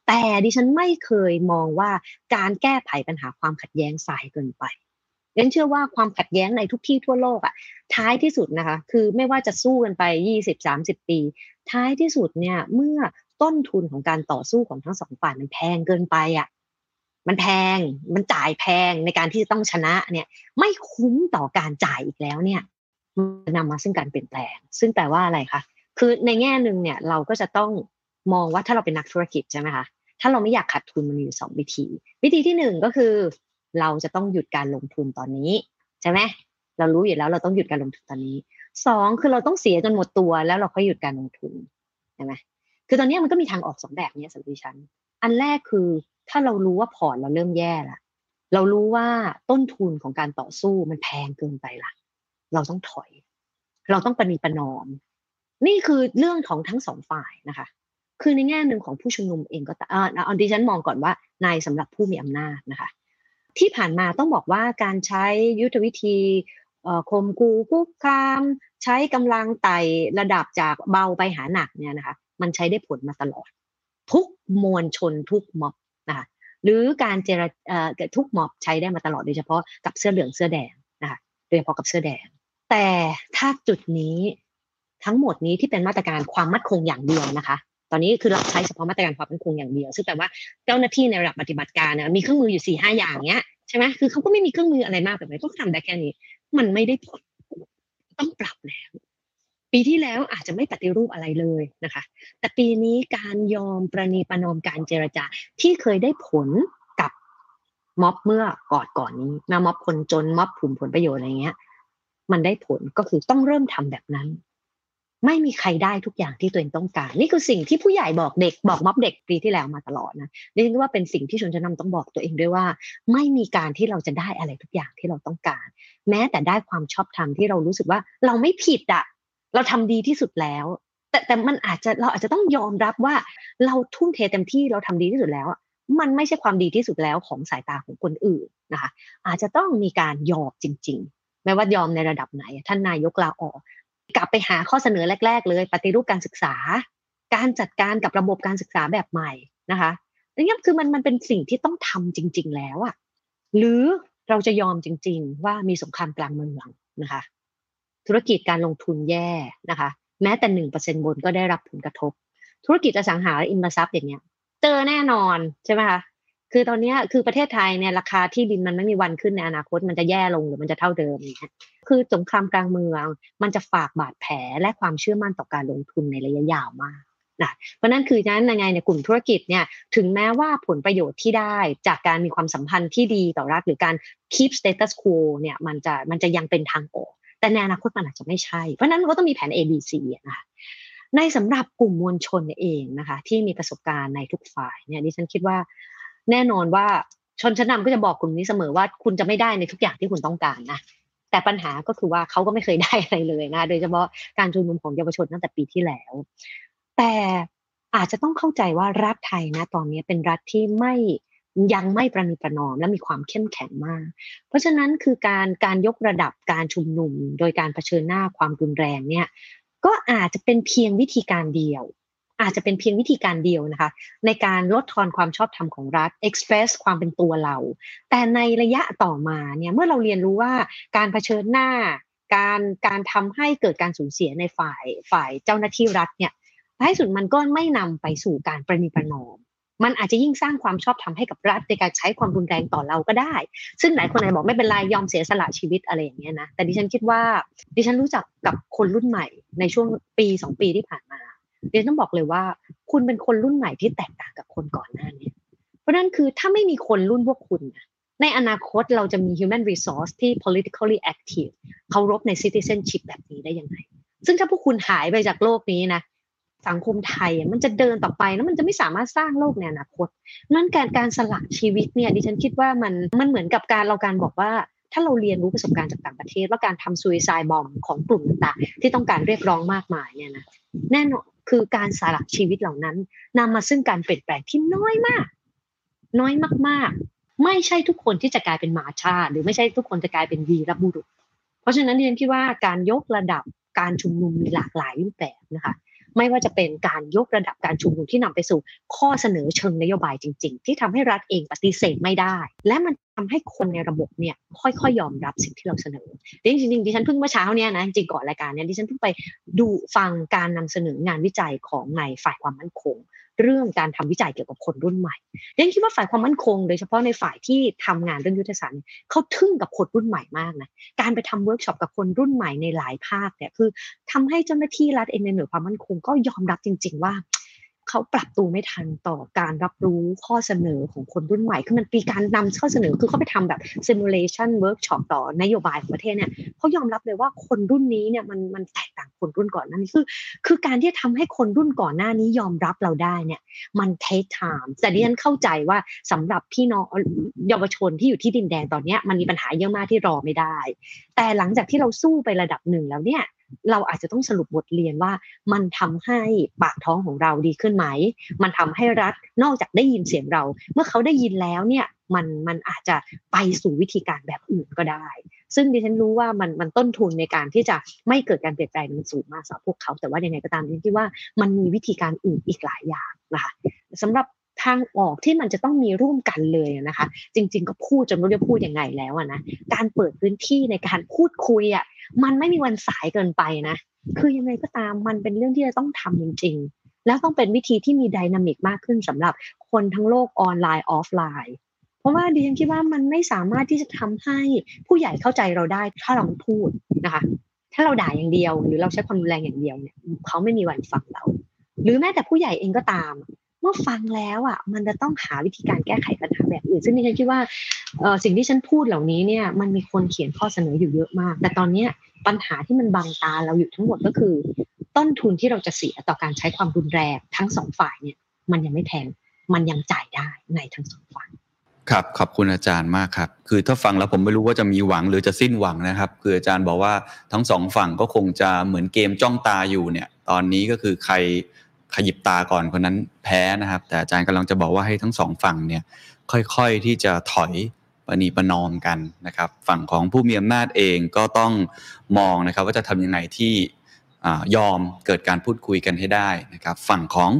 แต่ดิฉันไม่เคยมองว่าการแก้ไขปัญหาความขัดแย้งสายเกินไปฉันเชื่อว่าความขัดแย้งในทุกที่ทั่วโลกอะท้ายที่สุดนะคะ คือไม่ว่าจะสู้กันไปยี่สิบสามสิบปี ท้ายที่สุดเนี่ย เมื่อต้นทุนของการต่อสู้ของทั้งสองฝ่ายมันแพงเกินไปอะมันแพงมันจ่ายแพงในการที่จะต้องชนะเนี่ย ไม่คุ้มต่อการจ่ายอีกแล้วเนี่ยมันนำมาซึ่งการเปลี่ยนแปลง ซึ่งแปลว่าอะไรคะคือในแง่หนึ่งเนี่ยเราก็จะต้องมองว่าถ้าเราเป็นนักธุรกิจใช่ไหมคะถ้าเราไม่อยากขาดทุนมันมีอยู่สองวิธี วิธีที่หนึ่งก็คือ เราจะต้องหยุดการลงทุนตอนนี้ใช่ไหมเรารู้อยู่แล้วเราต้องหยุดการลงทุนตอนนี้ สองคือเราต้องเสียจนหมดตัวแล้วเราค่อยหยุดการลงทุนใช่ไหมคือตอนนี้มันก็มีทางออกสองแบบนี้สำหรับดิฉัน อันแรกคือถ้าเรารู้ว่าพอร์ตเราเริ่มแย่ละเรารู้ว่าต้นทุนของการต่อสู้มันแพงเกินไปละเราต้องถอย เราต้องปณีประนอม นี่คือเรื่องของทั้งสองฝ่ายนะคะ คือในแง่หนึ่งของผู้ชุมนุมเองก็แต่เออดิฉันมองก่อนว่าในสำหรับผู้มีอำนาจนะคะ ที่ผ่านมาต้องบอกว่าการใช้ยุทธวิธี ข่มกูคุกคาม ใช้กำลังไต่ระดับจากเบาไปหาหนักเนี่ยนะคะ มันใช้ได้ผลมาตลอด ทุกมวลชนทุกม็อบนะคะหรือการเจรทุกม็อบใช้ได้มาตลอดโดยเฉพาะกับเสื้อเหลืองเสื้อแดงนะคะโดยเฉพาะกับเสื้อแดง แต่ถ้าจุดนี้ทั้งหมดนี้ที่เป็นมาตรการความมั่นคงอย่างเดียวนะคะ ตอนนี้คือเราใช้เฉพาะมาตรการความมั่นคงอย่างเดียว ซึ่งแต่ว่าเจ้าหน้าที่ในระดับปฏิบัติการเนี่ยมีเครื่องมืออยู่สี่ห้าอย่างเงี้ยใช่ไหมคือเขาก็ไม่มีเครื่องมืออะไรมากแบบนี้ก็ทำได้แค่นี้ มันไม่ได้ผลต้องปรับแล้ว ปีที่แล้วอาจจะไม่ปฏิรูปอะไรเลยนะคะ แต่ปีนี้การยอมประนีประนอมการเจรจาที่เคยได้ผลกับม็อบเมื่อก่อนก่อนนี้มาม็อบคนจนม็อบผุมผลประโยชน์อะไรเงี้ย มันได้ผลก็คือต้องเริ่มทำแบบนั้น ไม่มีใครได้ทุกอย่างที่ตัวเองต้องการ นี่คือสิ่งที่ผู้ใหญ่บอกเด็กบอกม็อบเด็กปีที่แล้วมาตลอดนะดิฉันว่าเป็นสิ่งที่ชนชั้นนำต้องบอกตัวเองด้วยว่า ไม่มีการที่เราจะได้อะไรทุกอย่างที่เราต้องการ แม้แต่ได้ความชอบธรรมที่เรารู้สึกว่าเราไม่ผิดอะเราทำดีที่สุดแล้ว แต่แต่มันอาจจะเราอาจจะต้องยอมรับว่า เราทุ่มเทเต็มที่เราทำดีที่สุดแล้วมันไม่ใช่ความดีที่สุดแล้วของสายตาของคนอื่นนะคะ อาจจะต้องมีการยอมจริง ๆ ไม่ว่ายอมในระดับไหน ท่านนายกลาออก กลับไปหาข้อเสนอแรก ๆ เลย ปฏิรูปการศึกษา การจัดการกับระบบการศึกษาแบบใหม่นะคะนี่คือมันมันเป็นสิ่งที่ต้องทำจริง ๆ แล้วอะหรือเราจะยอมจริง ๆ ว่ามีสงครามกลางเมืองนะคะ ธุรกิจการลงทุนแย่นะคะ แม้แต่หนึ่งเปอร์เซ็นบนก็ได้รับผลกระทบ ธุรกิจอสังหาริมทรัพย์อย่างเงี้ย เจอแน่นอนใช่ไหมคะ คือตอนนี้คือประเทศไทยเนี่ยราคาที่ดินมันไม่มีวันขึ้นในอนาคตมันจะแย่ลงหรือมันจะเท่าเดิมเนี่ยคือสงครามกลางเมืองมันจะฝากบาดแผลและความเชื่อมั่นต่อการลงทุนในระยะยาวมากนะเพราะนั้นคือนั้นยังไงในกลุ่มธุรกิจเนี่ยถึงแม้ว่าผลประโยชน์ที่ได้จากการมีความสัมพันธ์ที่ดีต่อรัฐหรือการ keep status quo เนี่ยมันจะมันจะยังเป็นทางออก แต่ในอนาคตมันอาจจะไม่ใช่ เพราะนั้นก็ต้องมีแผน A B C นะคะในสำหรับกลุ่มมวลชนเองนะคะที่มีประสบการณ์ในทุกฝ่ายเนี่ยดิฉันคิดว่า แน่นอนว่าชนชั้นนาก็จะบอกกลุ่มนี้เสมอว่าคุณจะไม่ได้ในทุกอย่างที่คุณต้องการนะแต่ปัญหาก็คือว่าเขาก็ไม่เคยได้อะไรเลยนะ โดยเฉพาะการชุมนุมของเยาวชนตั้งแต่ปีที่แล้ว แต่อาจจะต้องเข้าใจว่ารัฐไทยนะ ตอนนี้เป็นรัฐที่ไม่ยังไม่ประนีประนอมและมีความเข้มแข็งมาก เพราะฉะนั้นคือการการยกระดับการชุมนุม โดยการเผชิญหน้าความรุนแรงเนี่ยก็อาจจะเป็นเพียงวิธีการเดียว อาจจะเป็นเพียงวิธีการเดียวนะคะ ในการลดทอนความชอบธรรมของรัฐ express ความเป็นตัวเรา แต่ในระยะต่อมาเนี่ยเมื่อเราเรียนรู้ว่าการเผชิญหน้า การการทำให้เกิดการสูญเสียในฝ่ายฝ่ายเจ้าหน้าที่รัฐเนี่ยท้ายสุดมันก็ไม่นำไปสู่การประนีประนอมมันอาจจะยิ่งสร้างความชอบธรรมให้กับรัฐในการใช้ความรุนแรงต่อเราก็ได้ ซึ่งหลายคนอาจจะบอกไม่เป็นไรยอมเสียสละชีวิตอะไรอย่างเงี้ยนะ แต่ดิฉันคิดว่าดิฉันรู้จักกับคนรุ่นใหม่ในช่วงปีสองปีที่ผ่านมา ดิฉันต้องบอกเลยว่า คุณเป็นคนรุ่นใหม่ที่แตกต่างกับคนก่อนหน้านี้เพราะนั้นคือถ้าไม่มีคนรุ่นพวกคุณในอนาคตเราจะมี human resource ที่ politically active เคารพใน citizenship แบบนี้ได้ยังไง ซึ่งถ้าพวกคุณหายไปจากโลกนี้นะสังคมไทยมันจะเดินต่อไปแล้วมันจะไม่สามารถสร้างโลกในอนาคต นั่นการการสละชีวิตเนี่ยดิฉันคิดว่ามันมันเหมือนกับการเราการบอกว่า ถ้าเราเรียนรู้ประสบการณ์จากต่างประเทศ ว่าการทำซูซายบอมของกลุ่มต่างๆที่ต้องการเรียกร้องมากมายเนี่ยนะแน่นอน คือการสละชีวิตเหล่านั้นนำมาซึ่งการเปลี่ยนแปลงที่น้อยมาก น้อยมากๆ ไม่ใช่ทุกคนที่จะกลายเป็นมาชา หรือไม่ใช่ทุกคนจะกลายเป็นวีรบุรุษ เพราะฉะนั้นเรียนคิดว่าการยกระดับการชุมนุมมีหลากหลายรูปแบบนะคะ ไม่ว่าจะเป็นการยกระดับการชุมนุมที่นำไปสู่ข้อเสนอเชิงนโยบายจริง ๆ ที่ทำให้รัฐเองปฏิเสธไม่ได้ และมันทำให้คนในระบบเนี่ยค่อยๆยอมรับสิ่งที่เราเสนอจริงๆดิฉันเพิ่งเมื่อเช้าเนี่ยนะจริงก่อนรายการเนี่ยดิฉันเพิ่งไปดูฟังการนำเสนองานวิจัยของในฝ่ายความมั่นคง เรื่องการทำวิจัยเกี่ยวกับคนรุ่นใหม่ยังคิดว่าฝ่ายความมั่นคง โดยเฉพาะในฝ่ายที่ทำงานเรื่องยุทธศาสตร์เขาทึ่งกับคนรุ่นใหม่มากนะ การไปทำเวิร์กช็อปกับคนรุ่นใหม่ในหลายภาคเนี่ยคือทำให้เจ้าหน้าที่รัฐเองในหน่วยความมั่นคงก็ยอมรับจริง ๆ ว่า เขาปรับตัวไม่ทันต่อการรับรู้ข้อเสนอของคนรุ่นใหม่ คือมันมีการนำข้อเสนอคือเขาไปทำแบบ simulation workshop ต่อนโยบายของประเทศเนี่ยเขายอมรับเลยว่าคนรุ่นนี้เนี่ยมันมันแตกต่างคนรุ่นก่อนนั้นคือ คือการที่ทำให้คนรุ่นก่อนหน้านี้ยอมรับเราได้เนี่ยมัน take time แต่ดิฉันเข้าใจว่าสำหรับพี่น้องเยาวชนที่อยู่ที่ดินแดงตอนนี้มันมีปัญหาเยอะมากที่รอไม่ได้ แต่หลังจากที่เราสู้ไประดับหนึ่งแล้วเนี่ยเราอาจจะต้องสรุปบทเรียนว่า มันทำให้ปากท้องของเราดีขึ้นไหม มันทำให้รัฐนอกจากได้ยินเสียงเรา เมื่อเขาได้ยินแล้วเนี่ยมันมันอาจจะไปสู่วิธีการแบบอื่นก็ได้ ซึ่งดิฉันรู้ว่ามันมันต้นทุนในการที่จะไม่เกิดการเปลี่ยนแปลงมันสูงมากสำหรับพวกเขา แต่ว่ายังไงก็ตามดิฉันคิดว่ามันมีวิธีการอื่นอีกหลายอย่างนะคะสำหรับทางออกที่มันจะต้องมีร่วมกันเลยนะคะ จริง ๆ ก็พูดจนไม่รู้จะพูดยังไงแล้วนะการเปิดพื้นที่ในการพูดคุยอะ มันไม่มีวันสายเกินไปนะ คือยังไงก็ตามมันเป็นเรื่องที่จะต้องทำจริง ๆ แล้วต้องเป็นวิธีที่มีดินามิกมากขึ้นสำหรับคนทั้งโลกออนไลน์ออฟไลน์ เพราะว่าดิฉันคิดว่ามันไม่สามารถที่จะทำให้ผู้ใหญ่เข้าใจเราได้ถ้าเราพูดนะคะ ถ้าเราด่าอย่างเดียว หรือเราใช้ความรุนแรงอย่างเดียวเนี่ยเขาไม่มีวันฟังเรา หรือแม้แต่ผู้ใหญ่เองก็ตาม เมื่อฟังแล้วอะมันจะต้องหาวิธีการแก้ไขปัญหาแบบอื่นซึ่งดิฉันคิดว่าสิ่งที่ฉันพูดเหล่านี้เนี่ยมันมีคนเขียนข้อเสนออยู่เยอะมาก แต่ตอนเนี้ยปัญหาที่มันบังตาเราอยู่ทั้งหมดก็คือ ต้นทุนที่เราจะเสียต่อการใช้ความรุนแรงทั้งสองฝ่ายเนี่ยมันยังไม่แพงมันยังจ่ายได้ในทั้งสองฝ่ายครับขอบคุณอาจารย์มากครับ คือถ้าฟังแล้วผมไม่รู้ว่าจะมีหวังหรือจะสิ้นหวังนะครับ คืออาจารย์บอกว่าทั้งสองฝั่งก็คงจะเหมือนเกมจ้องตาอยู่เนี่ย ตอนนี้ก็คือใคร ขยิบตาก่อนคนนั้นแพ้นะครับ แต่อาจารย์กำลังจะบอกว่าให้ทั้งสองฝั่งเนี่ยค่อยๆที่จะถอยปณีประนอมกันนะครับ ฝั่งของผู้มีอำนาจเองก็ต้องมองนะครับว่าจะทำยังไงที่ยอมเกิดการพูดคุยกันให้ได้นะครับ ฝั่งของ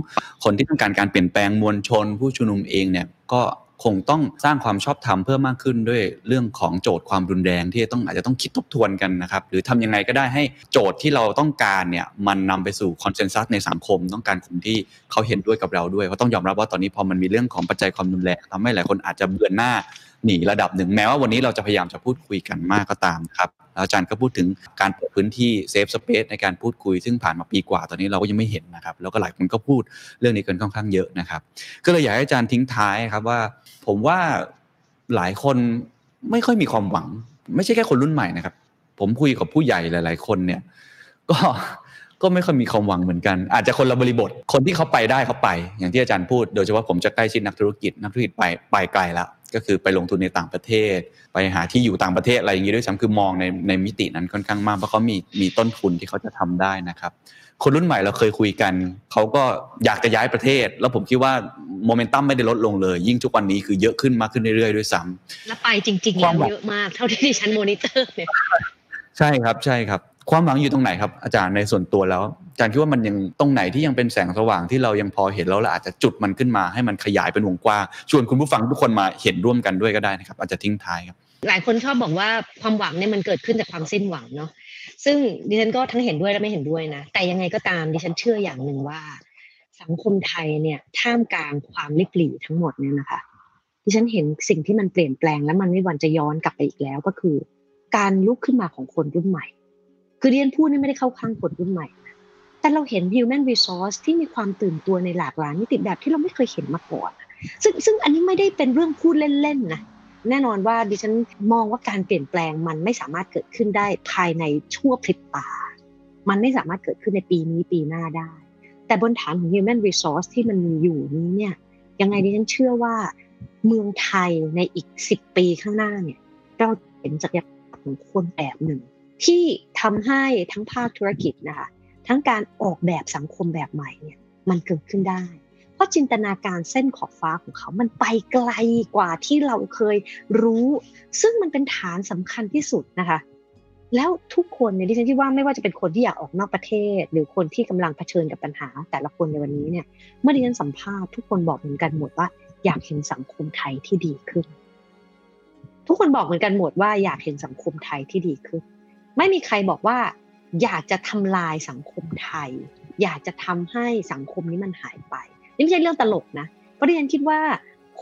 คนที่ต้องการการเปลี่ยนแปลงมวลชน ผู้ชุมนุมเองเนี่ยก็ คงต้องสร้างความชอบธรรมเพิ่มมากขึ้นด้วยเรื่องของโจทย์ความรุนแรงที่ต้องอาจจะต้องคิดทบทวนกันนะครับหรือทำยังไงก็ได้ให้โจทย์ที่เราต้องการเนี่ยมันนำไปสู่คอนเซนแซสในสังคม ต้องการคนที่เขาเห็นด้วยกับเราด้วยเพราะต้องยอมรับว่าตอนนี้พอมันมีเรื่องของปัจจัยความรุนแรงทำให้หลายคนอาจจะเบือนหน้าหนีระดับหนึ่งแม้ว่าวันนี้เราจะพยายามจะพูดคุยกันมากก็ตามครับ อาจารย์ก็พูดถึงการเปิดพื้นที่เซฟสเปซในการพูดคุย ซึ่งผ่านมาปีกว่าตอนนี้เราก็ยังไม่เห็นนะครับ แล้วก็หลายคนก็พูดเรื่องนี้กันค่อนข้างเยอะนะครับ ก็เลยอยากให้อาจารย์ทิ้งท้ายครับว่า ผมว่าหลายคนไม่ค่อยมีความหวัง ไม่ใช่แค่คนรุ่นใหม่นะครับ ผมคุยกับผู้ใหญ่หลาย ๆ คนเนี่ย ก็ก็ไม่ค่อยมีความหวังเหมือนกัน อาจจะคนละบริบทคนที่เขาไปได้เขาไป อย่างที่อาจารย์พูด โดยเฉพาะผมจะใกล้ชิดนักธุรกิจนักธุรกิจไปไปไกลแล้ว ก็คือไปลงทุนในต่างประเทศ ไปหาที่อยู่ต่างประเทศอะไรอย่างนี้ด้วยซ้ำคือมองในในมิตินั้นค่อนข้างมากเพราะเขามีมีต้นทุนที่เขาจะทำได้นะครับ คนรุ่นใหม่เราเคยคุยกันเขาก็อยากจะย้ายประเทศ แล้วผมคิดว่าโมเมนตัมไม่ได้ลดลงเลย ยิ่งทุกวันนี้คือเยอะขึ้นมากขึ้นเรื่อยๆด้วยซ้ำแล้วไปจริงๆแล้วเยอะมากเท่าที่ดิฉันโมนิเตอร์เนี่ยใช่ครับใช่ครับ ความหวังอยู่ตรงไหนครับอาจารย์ในส่วนตัวแล้วอาจารย์คิดว่ามันยังตรงไหนที่ยังเป็นแสงสว่างที่เรายังพอเห็นแล้วเราอาจจะจุดมันขึ้นมาให้มันขยายเป็นวงกว้างชวนคุณผู้ฟังทุกคนมาเห็นร่วมกันด้วยก็ได้นะครับ อาจจะทิ้งท้ายครับ หลายคนชอบบอกว่าความหวังเนี่ยมันเกิดขึ้นจากความสิ้นหวังเนาะซึ่งดิฉันก็ทั้งเห็นด้วยและไม่เห็นด้วยนะ แต่ยังไงก็ตามดิฉันเชื่ออย่างหนึ่งว่า สังคมไทยเนี่ยท่ามกลางความลิบหลี่ทั้งหมดเนี่ยนะคะดิฉันเห็นสิ่งที่มันเปลี่ยนแปลงแล้วมันไม่วันจะย้อนกลับไปอีกแล้วก็คือ การลุกขึ้นมาของคนรุ่นใหม่ คือเรียนพูดนี่ไม่ได้เข้าข้างคนรุ่นใหม่ แต่เราเห็น human resource ที่มีความตื่นตัวในหลากหลายมิติแบบที่เราไม่เคยเห็นมาก่อน ซึ่งซึ่งอันนี้ไม่ได้เป็นเรื่องพูดเล่นๆนะแน่นอนว่าดิฉันมองว่าการเปลี่ยนแปลงมันไม่สามารถเกิดขึ้นได้ภายในชั่วพริบตา มันไม่สามารถเกิดขึ้นในปีนี้ปีหน้าได้ แต่บนฐานของ human resource ที่มันมีอยู่นี้เนี่ยยังไงดิฉันเชื่อว่าเมืองไทยในอีกสิบปีข้างหน้าเนี่ยเราเห็นศักยภาพของคนแบบหนึ่ง ที่ทำให้ทั้งภาคธุรกิจนะคะทั้งการออกแบบสังคมแบบใหม่เนี่ยมันเกิดขึ้นได้ เพราะจินตนาการเส้นขอบฟ้าของเขา มันไปไกลกว่าที่เราเคยรู้ ซึ่งมันเป็นฐานสำคัญที่สุดนะคะแล้วทุกคนเนี่ยดิฉันคิดว่าไม่ว่าจะเป็นคนที่อยากออกนอกประเทศ หรือคนที่กำลังเผชิญกับปัญหา แต่ละคนในวันนี้เนี่ยเมื่อดิฉันสัมภาษณ์ทุกคนบอกเหมือนกันหมดว่า อยากเห็นสังคมไทยที่ดีขึ้น ทุกคนบอกเหมือนกันหมดว่าอยากเห็นสังคมไทยที่ดีขึ้น ไม่มีใครบอกว่า อยากจะทำลายสังคมไทย อยากจะทำให้สังคมนี้มันหายไป นี่ไม่ใช่เรื่องตลกนะเพราะดิฉันคิดว่า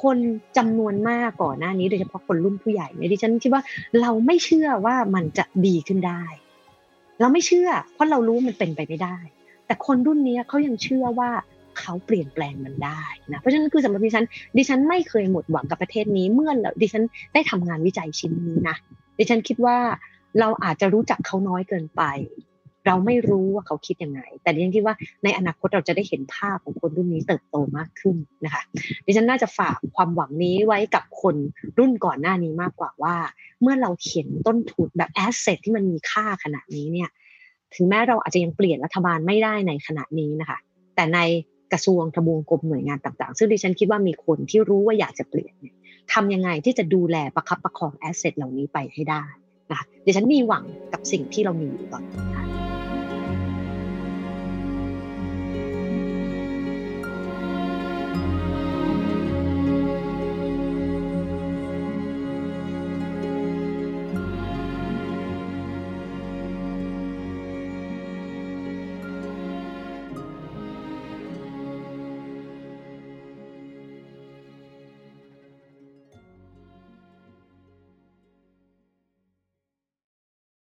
คนจำนวนมากก่อนหน้านี้โดยเฉพาะคนรุ่นผู้ใหญ่เนี่ยดิฉันคิดว่าเราไม่เชื่อว่ามันจะดีขึ้นได้ เราไม่เชื่อ เพราะเรารู้มันเป็นไปไม่ได้ แต่คนรุ่นนี้เขายังเชื่อว่าเขาเปลี่ยนแปลงมันได้นะเพราะฉะนั้นคือสำหรับดิฉัน ดิฉันไม่เคยหมดหวังกับประเทศนี้เมื่อดิฉันได้ทำงานวิจัยชิ้นนี้นะดิฉันคิดว่า เราอาจจะรู้จักเขาน้อยเกินไป เราไม่รู้ว่าเขาคิดยังไง แต่ดิฉันคิดว่าในอนาคตเราจะได้เห็นภาพของคนรุ่นนี้เติบโตมากขึ้นนะคะดิฉันน่าจะฝากความหวังนี้ไว้กับคนรุ่นก่อนหน้านี้มากกว่าว่า เมื่อเราเขียนต้นทุนแบบแอสเซทที่มันมีค่าขนาดนี้เนี่ยถึงแม้เราอาจจะยังเปลี่ยนรัฐบาลไม่ได้ในขณะนี้นะคะ แต่ในกระทรวงทบวงกรมหน่วยงานต่างๆ ซึ่งดิฉันคิดว่ามีคนที่รู้ว่าอยากจะเปลี่ยนทำยังไงที่จะดูแลประคับประคองแอสเซทเหล่านี้ไปให้ได้ นะคะดิฉันมีหวังกับสิ่งที่เรามีอยู่ตอนนี้ค่ะ